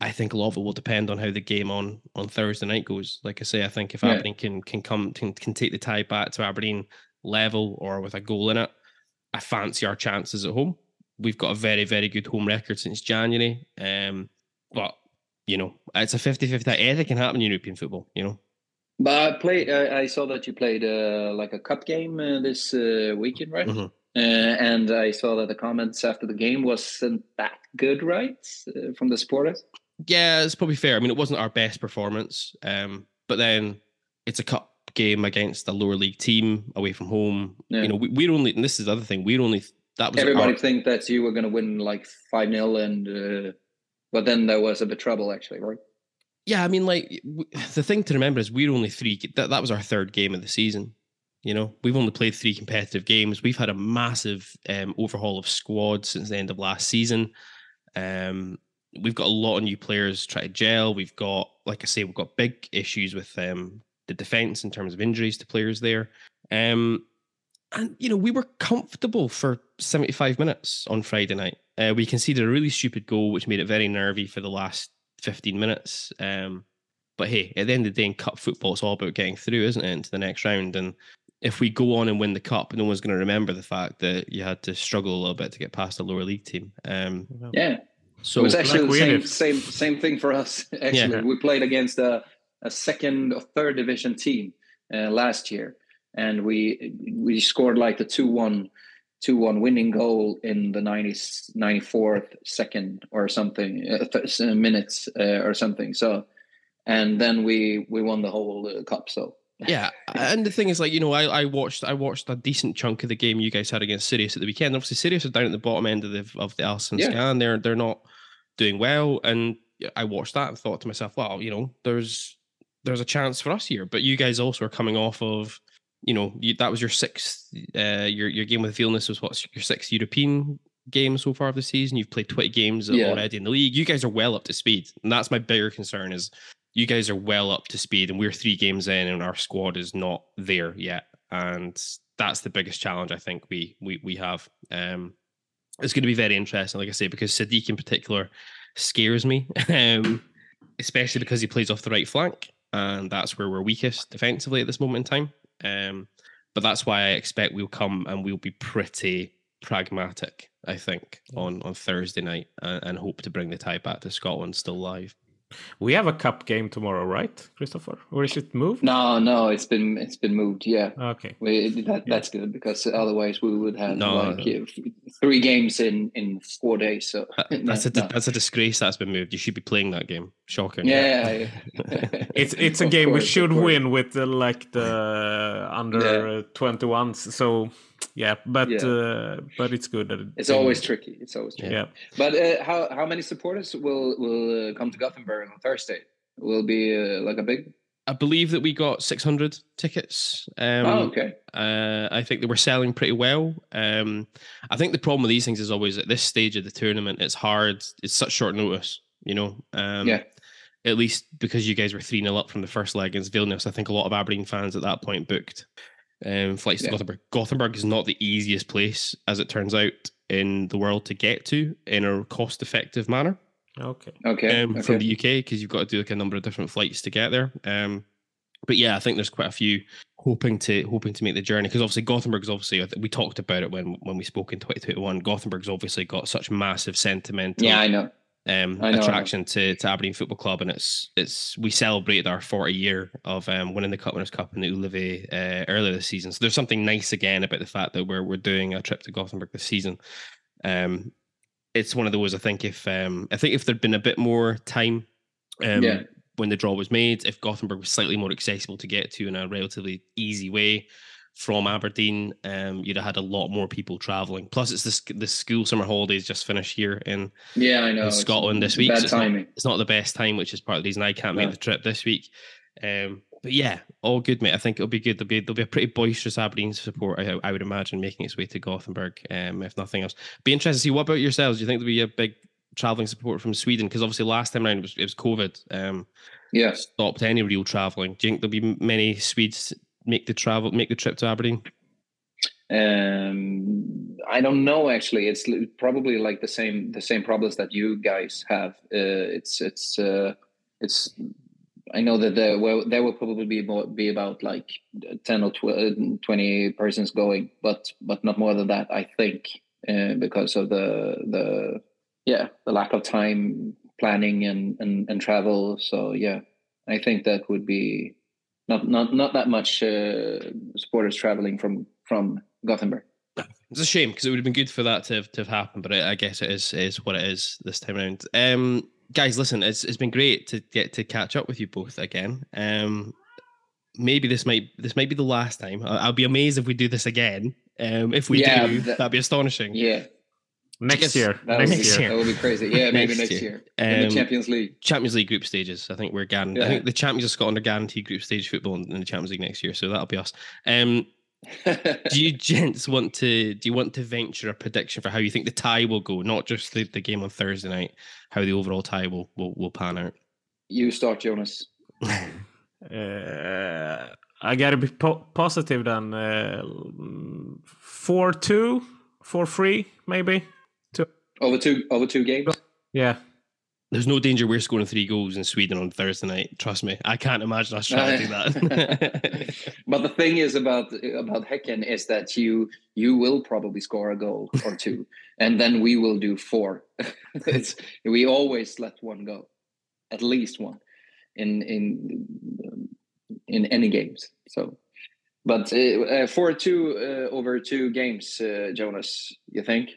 I think a lot of it will depend on how the game on on Thursday night goes. Like I say, I think if Yeah. Aberdeen can can come can, can take the tie back to Aberdeen level or with a goal in it, I fancy our chances at home. We've got a very very good home record since January. Um, but you know, it's a 50-50. Anything can happen in European football. You know. But I play. Uh, I saw that you played uh, like a cup game uh, this uh, weekend, right? Mhm. Uh, and I saw that the comments after the game wasn't that good, right, uh, from the supporters. Yeah, it's probably fair. I mean, it wasn't our best performance, um, but then it's a cup game against a lower league team away from home. Yeah. You know, we, we're only, and this is the other thing, we're only that was Everybody our- think that you were going to win like five 0 and uh, but then there was a bit of trouble actually, right? yeah. I mean, like w- the thing to remember is we're only three. That that was our third game of the season. You know, we've only played three competitive games. We've had a massive um, overhaul of squad since the end of last season. Um, we've got a lot of new players try to gel. We've got, like I say, we've got big issues with um, the defense in terms of injuries to players there. Um, and you know, we were comfortable for 75 minutes on Friday night. Uh, we conceded a really stupid goal, which made it very nervy for the last 15 minutes. Um, but hey, at the end of the day, in cup football, it's all about getting through, isn't it, into the next round? And if we go on and win the cup, no one's going to remember the fact that you had to struggle a little bit to get past a lower league team. Um, Yeah, so it was actually Like the same, did. same same thing for us. Actually, Yeah. we played against a, a second or third division team uh, last year, and we we scored like the 2-1 2-1 winning goal in the 90, 94th second or something uh, uh, minutes uh, or something. So, and then we we won the whole uh, cup. So yeah, and the thing is, like you know, I, I watched I watched a decent chunk of the game you guys had against Sirius at the weekend. Obviously, Sirius are down at the bottom end of the of the Allsvenskan. Yeah. scan. They're they're not doing well, and I watched that and thought to myself, well, you know, there's there's a chance for us here. But you guys also are coming off of, you know, you, that was your sixth. Uh, your your game with Vilnius was what's your sixth European game so far of the season. You've played twenty games Yeah. already in the league. You guys are well up to speed, and that's my bigger concern is you guys are well up to speed and we're three games in and our squad is not there yet and that's the biggest challenge i think we we, we have um it's going to be very interesting like i say because sadiq in particular scares me um especially because he plays off the right flank and that's where we're weakest defensively at this moment in time um but that's why i expect we'll come and we'll be pretty pragmatic i think on on thursday night and, and hope to bring the tie back to scotland still live We have a cup game tomorrow, right, Christopher? Or is it moved? No, no, it's been it's been moved. Yeah, Okay. we, that, that's good because otherwise we would have No. like uh, three games in in four days. So That- that's a no. that's a disgrace that's been moved. You should be playing that game. Shocking. yeah. yeah. It's it's a Of game we should win with the, like the under twenty ones. So yeah, but Yeah. Uh, but it's good that it, It's always tricky. It's always tricky. yeah. But uh, how how many supporters will will uh, come to Gothenburg on Thursday? Will it be uh, like a big? I believe that we got 600 tickets. Um, oh, okay. uh, I think they were selling pretty well. Um, I think the problem with these things is always at this stage of the tournament, it's hard. It's such short notice, you know. Um, Yeah. At least because you guys were 3 0 up from the first leg against Vilnius, I think a lot of Aberdeen fans at that point booked um, flights to Gothenburg. Gothenburg is not the easiest place, as it turns out, in the world to get to in a cost effective manner. Okay. Okay. um, okay. from the UK because you've got to do like a number of different flights to get there. Um, but yeah, I think there's quite a few hoping to hoping to make the journey because obviously Gothenburg's obviously we talked about it when when we spoke in 2021. Gothenburg's obviously got such massive sentimental yeah, I know. Um, know, attraction to, to Aberdeen Football Club, and it's it's we celebrated our 40 year of um, winning the Cup Winners' Cup in the Ullevi uh, earlier this season. So there's something nice again about the fact that we're we're doing a trip to Gothenburg this season. Um, it's one of those I think if um, I think if there'd been a bit more time um, Yeah. when the draw was made, if Gothenburg was slightly more accessible to get to in a relatively easy way from Aberdeen, um, you'd have had a lot more people traveling. Plus, it's this the school summer holidays just finished here in Yeah, I know. in It's Scotland this week. Bad so it's, not, it's not the best time, which is part of the reason I can't No. make the trip this week. Um, but yeah, all good, mate. I think it'll be good. There'll be there'll be a pretty boisterous Aberdeen support. I, I would imagine making its way to Gothenburg, um, if nothing else. Be interested to see what about yourselves. Do you think there'll be a big traveling support from Sweden? Because obviously last time around it was it was COVID. Um, Yeah. stopped any real traveling. Do you think there'll be many Swedes make the travel make the trip to Aberdeen? Um, I don't know. Actually, it's probably like the same the same problems that you guys have. Uh, it's it's uh, it's. I know that there will there will probably be more, be about like ten or tw- twenty persons going, but but not more than that. I think uh, because of the the yeah the lack of time planning and and, and travel. So yeah, I think that would be not not not that much uh, supporters traveling from from Gothenburg. It's a shame because it would have been good for that to have, to have happened, but I, I guess it is is what it is this time around. Um, guys, listen, it's it's been great to get to catch up with you both again. Um, maybe this might this might be the last time. I, I'll be amazed if we do this again. Um, if we Yeah, do, that- that'd be astonishing. Yeah, Next Yes, year. that would, Next be, year. that would be crazy. Yeah, maybe Next next, year. year, in Um, the Champions League. Champions League group stages. I think we're guaranteed. I think the Champions of Scotland are guaranteed group stage football in, in the Champions League next year, so that'll be us. Um, do you gents want to do you want to venture a prediction for how you think the tie will go not just the, the game on thursday night how the overall tie will will, will pan out you start, Jonas. Uh, I gotta be po- positive then. Uh, four two, four three, maybe. Over two over two games. Yeah. there's no danger we're scoring three goals in sweden on thursday night trust me i can't imagine us trying to do that but the thing is about about Häcken is that you you will probably score a goal or two, and then we will do four. it's we always let one go, at least one, in in in any games. So, but uh, uh, four two uh, over two games, uh, Jonas. You think?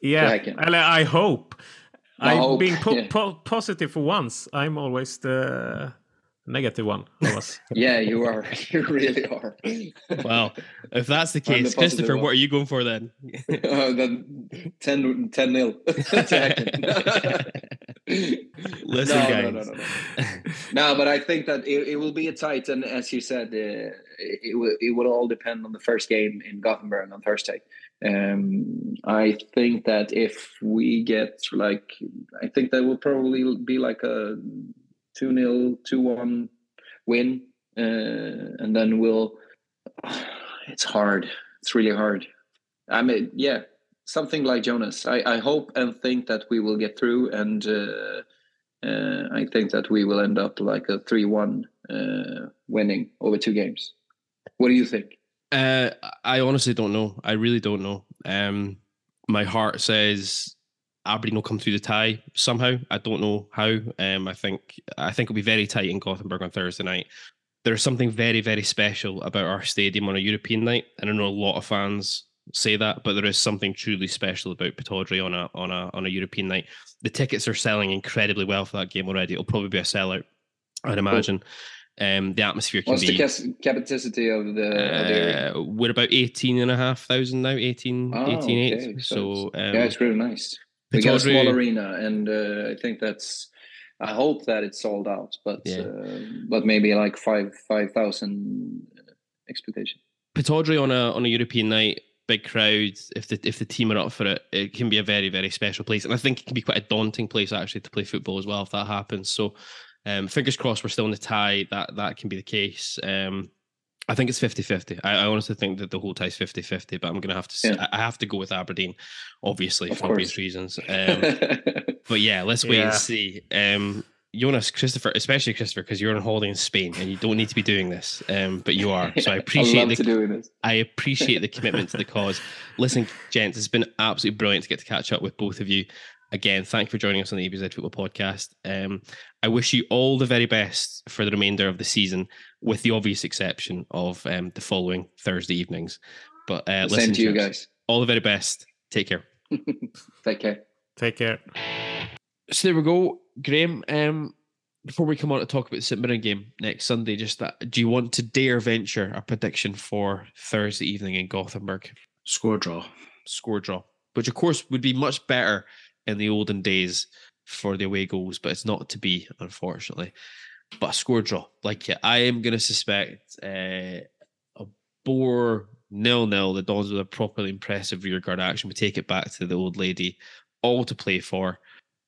Yeah. Häcken. And I hope. I I'm hope, being po- yeah. po- positive for once. I'm always the negative one of us. Yeah, you are. You really are. Well, if that's the I'm the case, Christopher, positive what are you going for then? uh, then 10 10 nil. Listen, no, guys. No, no, no, no. no, but I think that it, it will be a tight, and as you said, uh, it will it will all depend on the first game in Gothenburg on Thursday. Um, I think that if we get like, I think that will probably be like a two 0 two one win, uh, and then we'll. It's hard. It's really hard. I mean, yeah, something like Jonas. I, I hope and think that we will get through, and uh, uh, I think that we will end up like a three-one uh, winning over two games. What do you think? Uh, I honestly don't know. I really don't know. Um, my heart says Aberdeen will come through the tie somehow. I don't know how. Um, I think I think it'll be very tight in Gothenburg on Thursday night. There's something very very special about our stadium on a European night, and I know a lot of fans say that, but there is something truly special about Pittodrie on a on a on a European night. The tickets are selling incredibly well for that game already. It'll probably be a sellout, I'd imagine. Um, the atmosphere can What's be the capacity of the, of the uh, we're about 18 and a half thousand now 18 Oh, 18 eight. okay. so So um, yeah, it's really nice. We got a small arena, and uh, I think that's. I hope that it's sold out, but Yeah. uh, but maybe like five five thousand expectation. Pittodrie on a on a European night, big crowd. If the if the team are up for it, it can be a very very special place, and I think it can be quite a daunting place actually to play football as well if that happens. So, um, fingers crossed we're still in the tie. That that can be the case. Um, I think it's 50-50. I, I honestly think that the whole tie is 50-50, but I'm gonna have to. Yeah. I I have to go with Aberdeen, obviously Of for obvious reasons. Um, But yeah, let's wait Yeah. and see. Um, Jonas, Christopher, especially Christopher, because you're on holiday in Spain and you don't need to be doing this, um, but you are. So I appreciate I love the to doing this. I appreciate the commitment to the cause. Listen, gents, it's been absolutely brilliant to get to catch up with both of you. Again, thank you for joining us on the ABZ Football Podcast. Um, I wish you all the very best for the remainder of the season, with the obvious exception of um, the following Thursday evenings. But uh, Same listen, to you gents, guys. all the very best. Take care. Take care. Take care. So there we go, Graham. Um, before we come on to talk about the St Mirren game next Sunday, just that, do you want to dare venture a prediction for Thursday evening in Gothenburg? Score draw. Score draw, which of course would be much better in the olden days for the away goals, but it's not to be, unfortunately. But a score draw, like yeah, I am going to suspect uh, a bore nil nil. The Dons with a properly impressive rearguard action. We take it back to the old lady, all to play for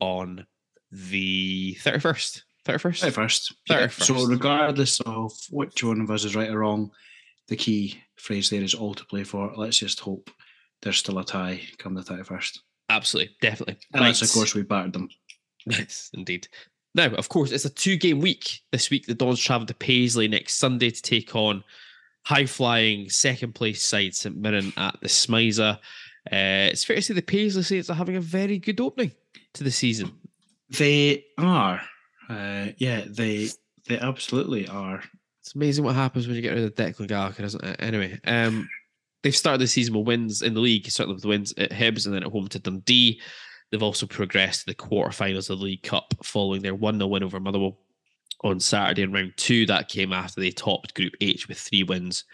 on the 31st. 31st? First. Thirty So regardless of which one of us is right or wrong, the key phrase there is all to play for. Let's just hope there's still a tie come the thirty first. Absolutely, definitely. Unless of course we battered them. Yes, indeed. Now, of course, it's a two game week this week. The Dons travel to Paisley next Sunday to take on high flying second place side St Mirren at the SMiSA. Uh, it's fair to say the Paisley Saints are having a very good opening to the season. They are. Uh, yeah, they they absolutely are. It's amazing what happens when you get rid of Declan Gallagher, isn't it? Anyway, um, they've started the season with wins in the league, certainly with wins at Hibs and then at home to Dundee. They've also progressed to the quarterfinals of the League Cup following their 1 0 win over Motherwell on Saturday in round two. That came after they topped Group H with three wins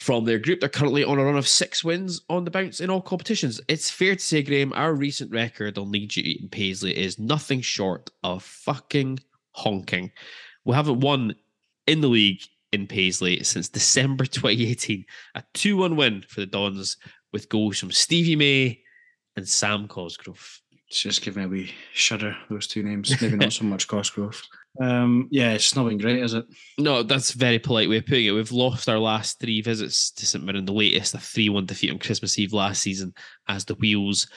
from their group. They're currently on a run of six wins on the bounce in all competitions. It's fair to say, Graham, our recent record on league duty in Paisley is nothing short of fucking honking. We haven't won in the league in Paisley since December 2018. A 2 1 win for the Dons with goals from Stevie May and Sam Cosgrove. It's just giving me a wee shudder, those two names. Maybe not so much Cosgrove. Um, yeah, it's not been great, is it? No, that's a very polite way of putting it. We've lost our last three visits to St Mirren, the latest a 3 1 defeat on Christmas Eve last season, as the wheels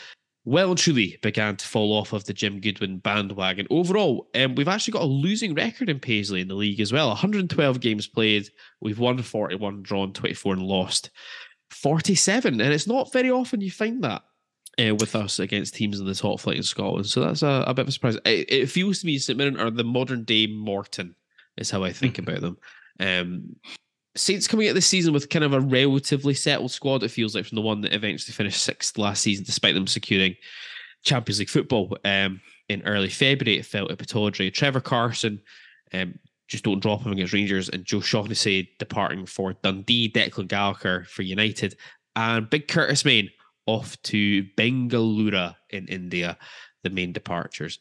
well and truly began to fall off of the Jim Goodwin bandwagon. Overall, um, we've actually got a losing record in Paisley in the league as well 112 games played. We've won 41, drawn 24, and lost 47. And it's not very often you find that. Uh, with us against teams in the top flight in Scotland, so that's a, a bit of a surprise. It, it feels to me St Mirren are the modern day Morton, is how I think about them. Um, Saints coming at this season with kind of a relatively settled squad, it feels like, from the one that eventually finished sixth last season, despite them securing Champions League football um, in early February. It felt at Pittodrie. Trevor Carson, um, just don't drop him against Rangers, and Joe Shaughnessy departing for Dundee, Declan Gallagher for United, and Big Curtis Main off to Bengaluru in India, the main departures.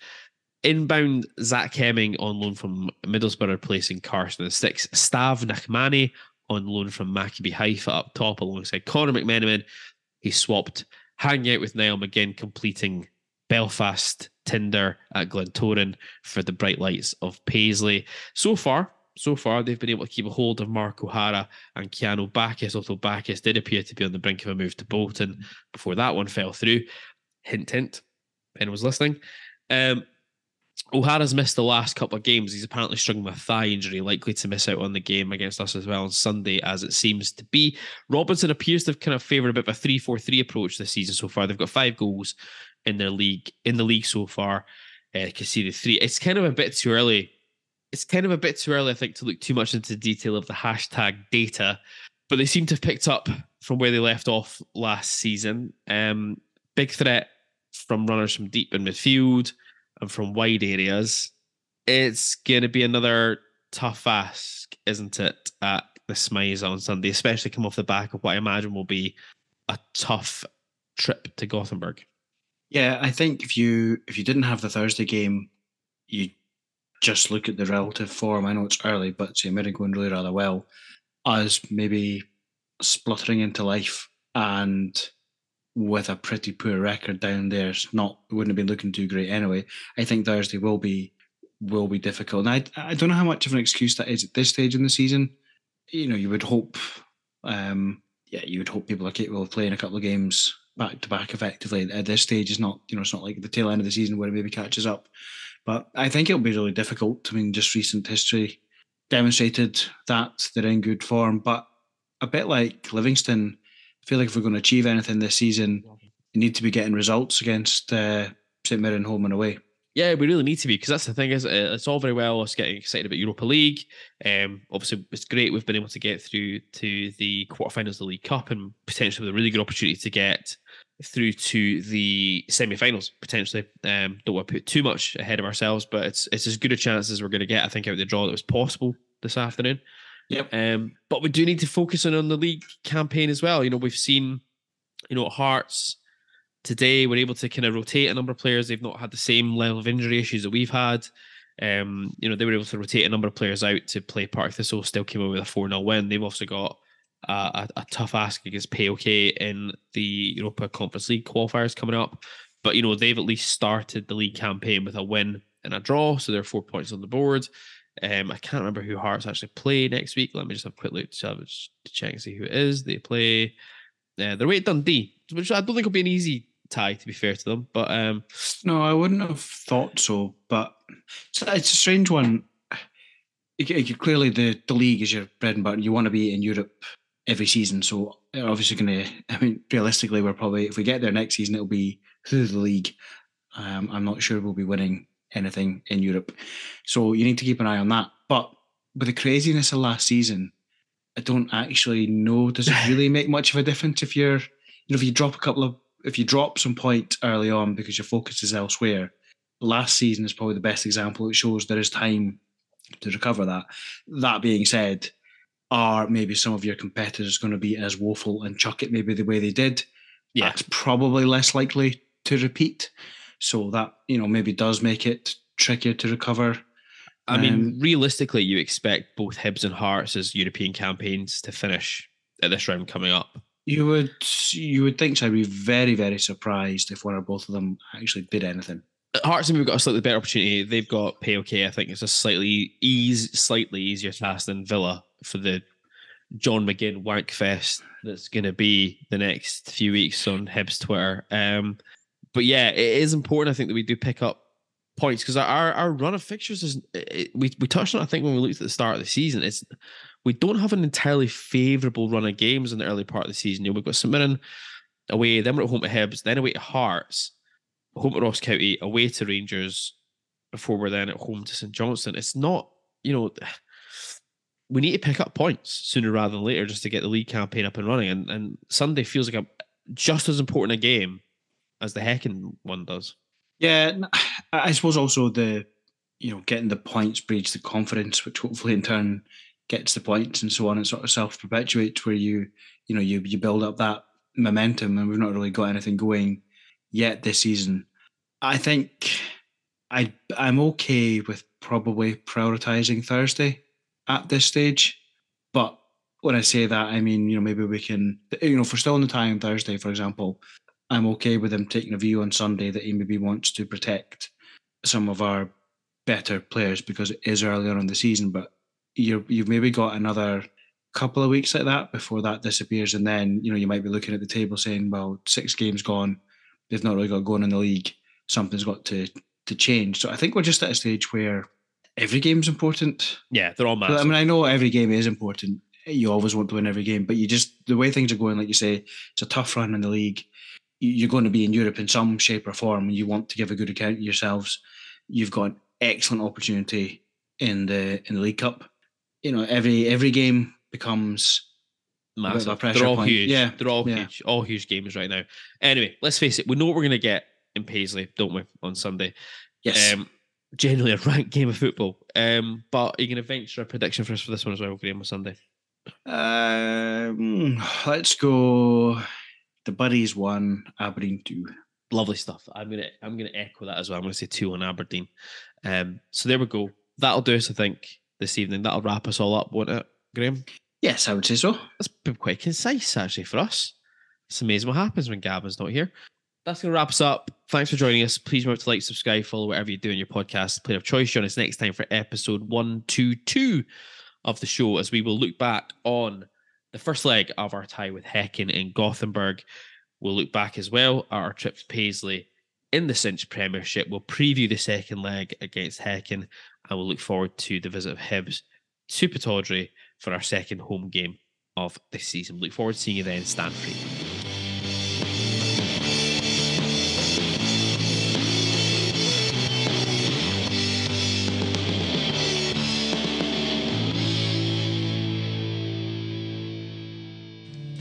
Inbound, Zach Hemming on loan from Middlesbrough, placing Carson the six. Stav Nakmani on loan from Maccabi Haifa up top alongside Connor McMenamin. He swapped, hanging out with Niall McGinn, completing Belfast Tinder at Glentoran for the bright lights of Paisley. So far, so far, they've been able to keep a hold of Mark O'Hara and Keanu Baccus, although Baccus did appear to be on the brink of a move to Bolton before that one fell through. Hint, hint. Anyone was listening. Um, O'Hara's missed the last couple of games. He's apparently struggling with a thigh injury, likely to miss out on the game against us as well on Sunday, as it seems to be. Robinson appears to have kind of favoured a bit of a 3 4 3 approach this season so far. They've got five goals in their league, in the league so far. Uh, conceded three. It's kind of a bit too early. It's kind of a bit too early, I think, to look too much into the detail of the hashtag data, but they seem to have picked up from where they left off last season. Um, big threat from runners from deep in midfield and from wide areas. It's going to be another tough ask, isn't it, at the SMiSA on Sunday, especially come off the back of what I imagine will be a tough trip to Gothenburg. Yeah, I think if you if you didn't have the Thursday game, you just look at the relative form. I know it's early, but St Mirren going really rather well. As maybe spluttering into life and with a pretty poor record down there, it's not wouldn't have been looking too great anyway. I think Thursday will be will be difficult. And I I don't know how much of an excuse that is at this stage in the season. You know, you would hope um yeah, you would hope people are capable of playing a couple of games back to back effectively at this stage. It's not, you know, it's not like the tail end of the season where it maybe catches up. But I think it'll be really difficult. I mean, just recent history demonstrated that they're in good form. But a bit like Livingston, feel like if we're going to achieve anything this season, you need to be getting results against uh, St Mirren home and away. Yeah, we really need to be because that's the thing is uh, it's all very well us getting excited about Europa League. Um, obviously, it's great we've been able to get through to the quarterfinals of the League Cup and potentially with a really good opportunity to get through to the semi-finals potentially. Um, don't want to put too much ahead of ourselves, but it's it's as good a chance as we're going to get. I think out of the draw that was possible this afternoon. Yep. Um, but we do need to focus on on the league campaign as well. You know, we've seen, you know, Hearts today we're able to kind of rotate a number of players. They've not had the same level of injury issues that we've had. Um, you know, they were able to rotate a number of players out to play Park Thistle, still came away with a 4 0 win. They've also got uh, a, a, tough ask against PAOK in the Europa Conference League qualifiers coming up. But, you know, they've at least started the league campaign with a win and a draw. So they're four points on the board. Um, I can't remember who Hearts actually play next week. Let me just have a quick look to, to check and see who it is. They play, uh, they're away at Dundee, which I don't think will be an easy tie, to be fair to them. But um, no, I wouldn't have thought so. But it's, a strange one. clearly, the, the league is your bread and butter. You want to be in Europe every season. So obviously, going to. I mean, realistically, we're probably if we get there next season, it'll be through the league. Um, I'm not sure we'll be winning anything in Europe. So you need to keep an eye on that. But with the craziness of last season, I don't actually know. Does it really make much of a difference if you're, you know, if you drop a couple of if you drop some point early on because your focus is elsewhere, last season is probably the best example. It shows there is time to recover that. That being said, are maybe some of your competitors going to be as woeful and chuck it maybe the way they did? Yeah. That's probably less likely to repeat. So that, you know, maybe does make it trickier to recover. I mean, um, realistically, you expect both Hibs and Hearts as European campaigns to finish at this round coming up. You would you would think so. I'd be very very surprised if one or both of them actually did anything. Hearts and we've got a slightly better opportunity. They've got PAOK. I think it's a slightly ease slightly easier task than Villa for the John McGinn wank fest that's going to be the next few weeks on Hibs Twitter. Um, but yeah, it is important. I think that we do pick up points because our our run of fixtures is it, we we touched on. I think when we looked at the start of the season, it's we don't have an entirely favourable run of games in the early part of the season. You know, we've got St Mirren away, then we're at home to Hibs, then away to Hearts, home to Ross County, away to Rangers, before we're then at home to St Johnstone. It's not, you know, we need to pick up points sooner rather than later just to get the league campaign up and running. And and Sunday feels like a just as important a game as the Häcken one does. Yeah, I suppose also the you know, getting the points breeds the confidence, which hopefully in turn gets the points and so on and sort of self perpetuates where you, you know, you you build up that momentum and we've not really got anything going yet this season. I think I I'm okay with probably prioritizing Thursday at this stage. But when I say that, I mean, you know, maybe we can, you know, if we're still in the on Thursday, for example, I'm okay with him taking a view on Sunday that he maybe wants to protect some of our better players because it is earlier on the season. But you you've maybe got another couple of weeks like that before that disappears, and then you know you might be looking at the table saying, "Well, six games gone, they've not really got going in the league. Something's got to to change." So I think we're just at a stage where every game's important. Yeah, they're all massive. I mean, I know every game is important. You always want to win every game, but you just the way things are going, like you say, it's a tough run in the league. You're going to be in Europe in some shape or form. You want to give a good account of yourselves. You've got an excellent opportunity in the in the League Cup. You know, every every game becomes massive. they're all point. huge. Yeah, they're all yeah. huge. All huge games right now. Anyway, let's face it. We know what we're going to get in Paisley, don't we, on Sunday? yes. Um, generally a ranked game of football. Um, but are you going to venture a prediction for us for this one as well, Graham, on Sunday? Um, let's go. The Buddies one, Aberdeen two. Lovely stuff. I'm gonna I'm gonna echo that as well. I'm gonna say two on Aberdeen. Um, so there we go. That'll do us, I think, this evening. That'll wrap us all up, won't it, Graham? Yes, I would say so. That's been quite concise actually for us. It's amazing what happens when Gavin's not here. That's going to wrap us up. Thanks for joining us. Please remember to like, subscribe, follow whatever you do in your podcast. Player of choice. Join us next time for episode 122 of the show as we will look back on the first leg of our tie with Häcken in Gothenburg. We'll look back as well at our trip to Paisley in the Cinch Premiership. We'll preview the second leg against Häcken and we'll look forward to the visit of Hibs to Pittodrie for our second home game of the season. Look forward to seeing you then. Stand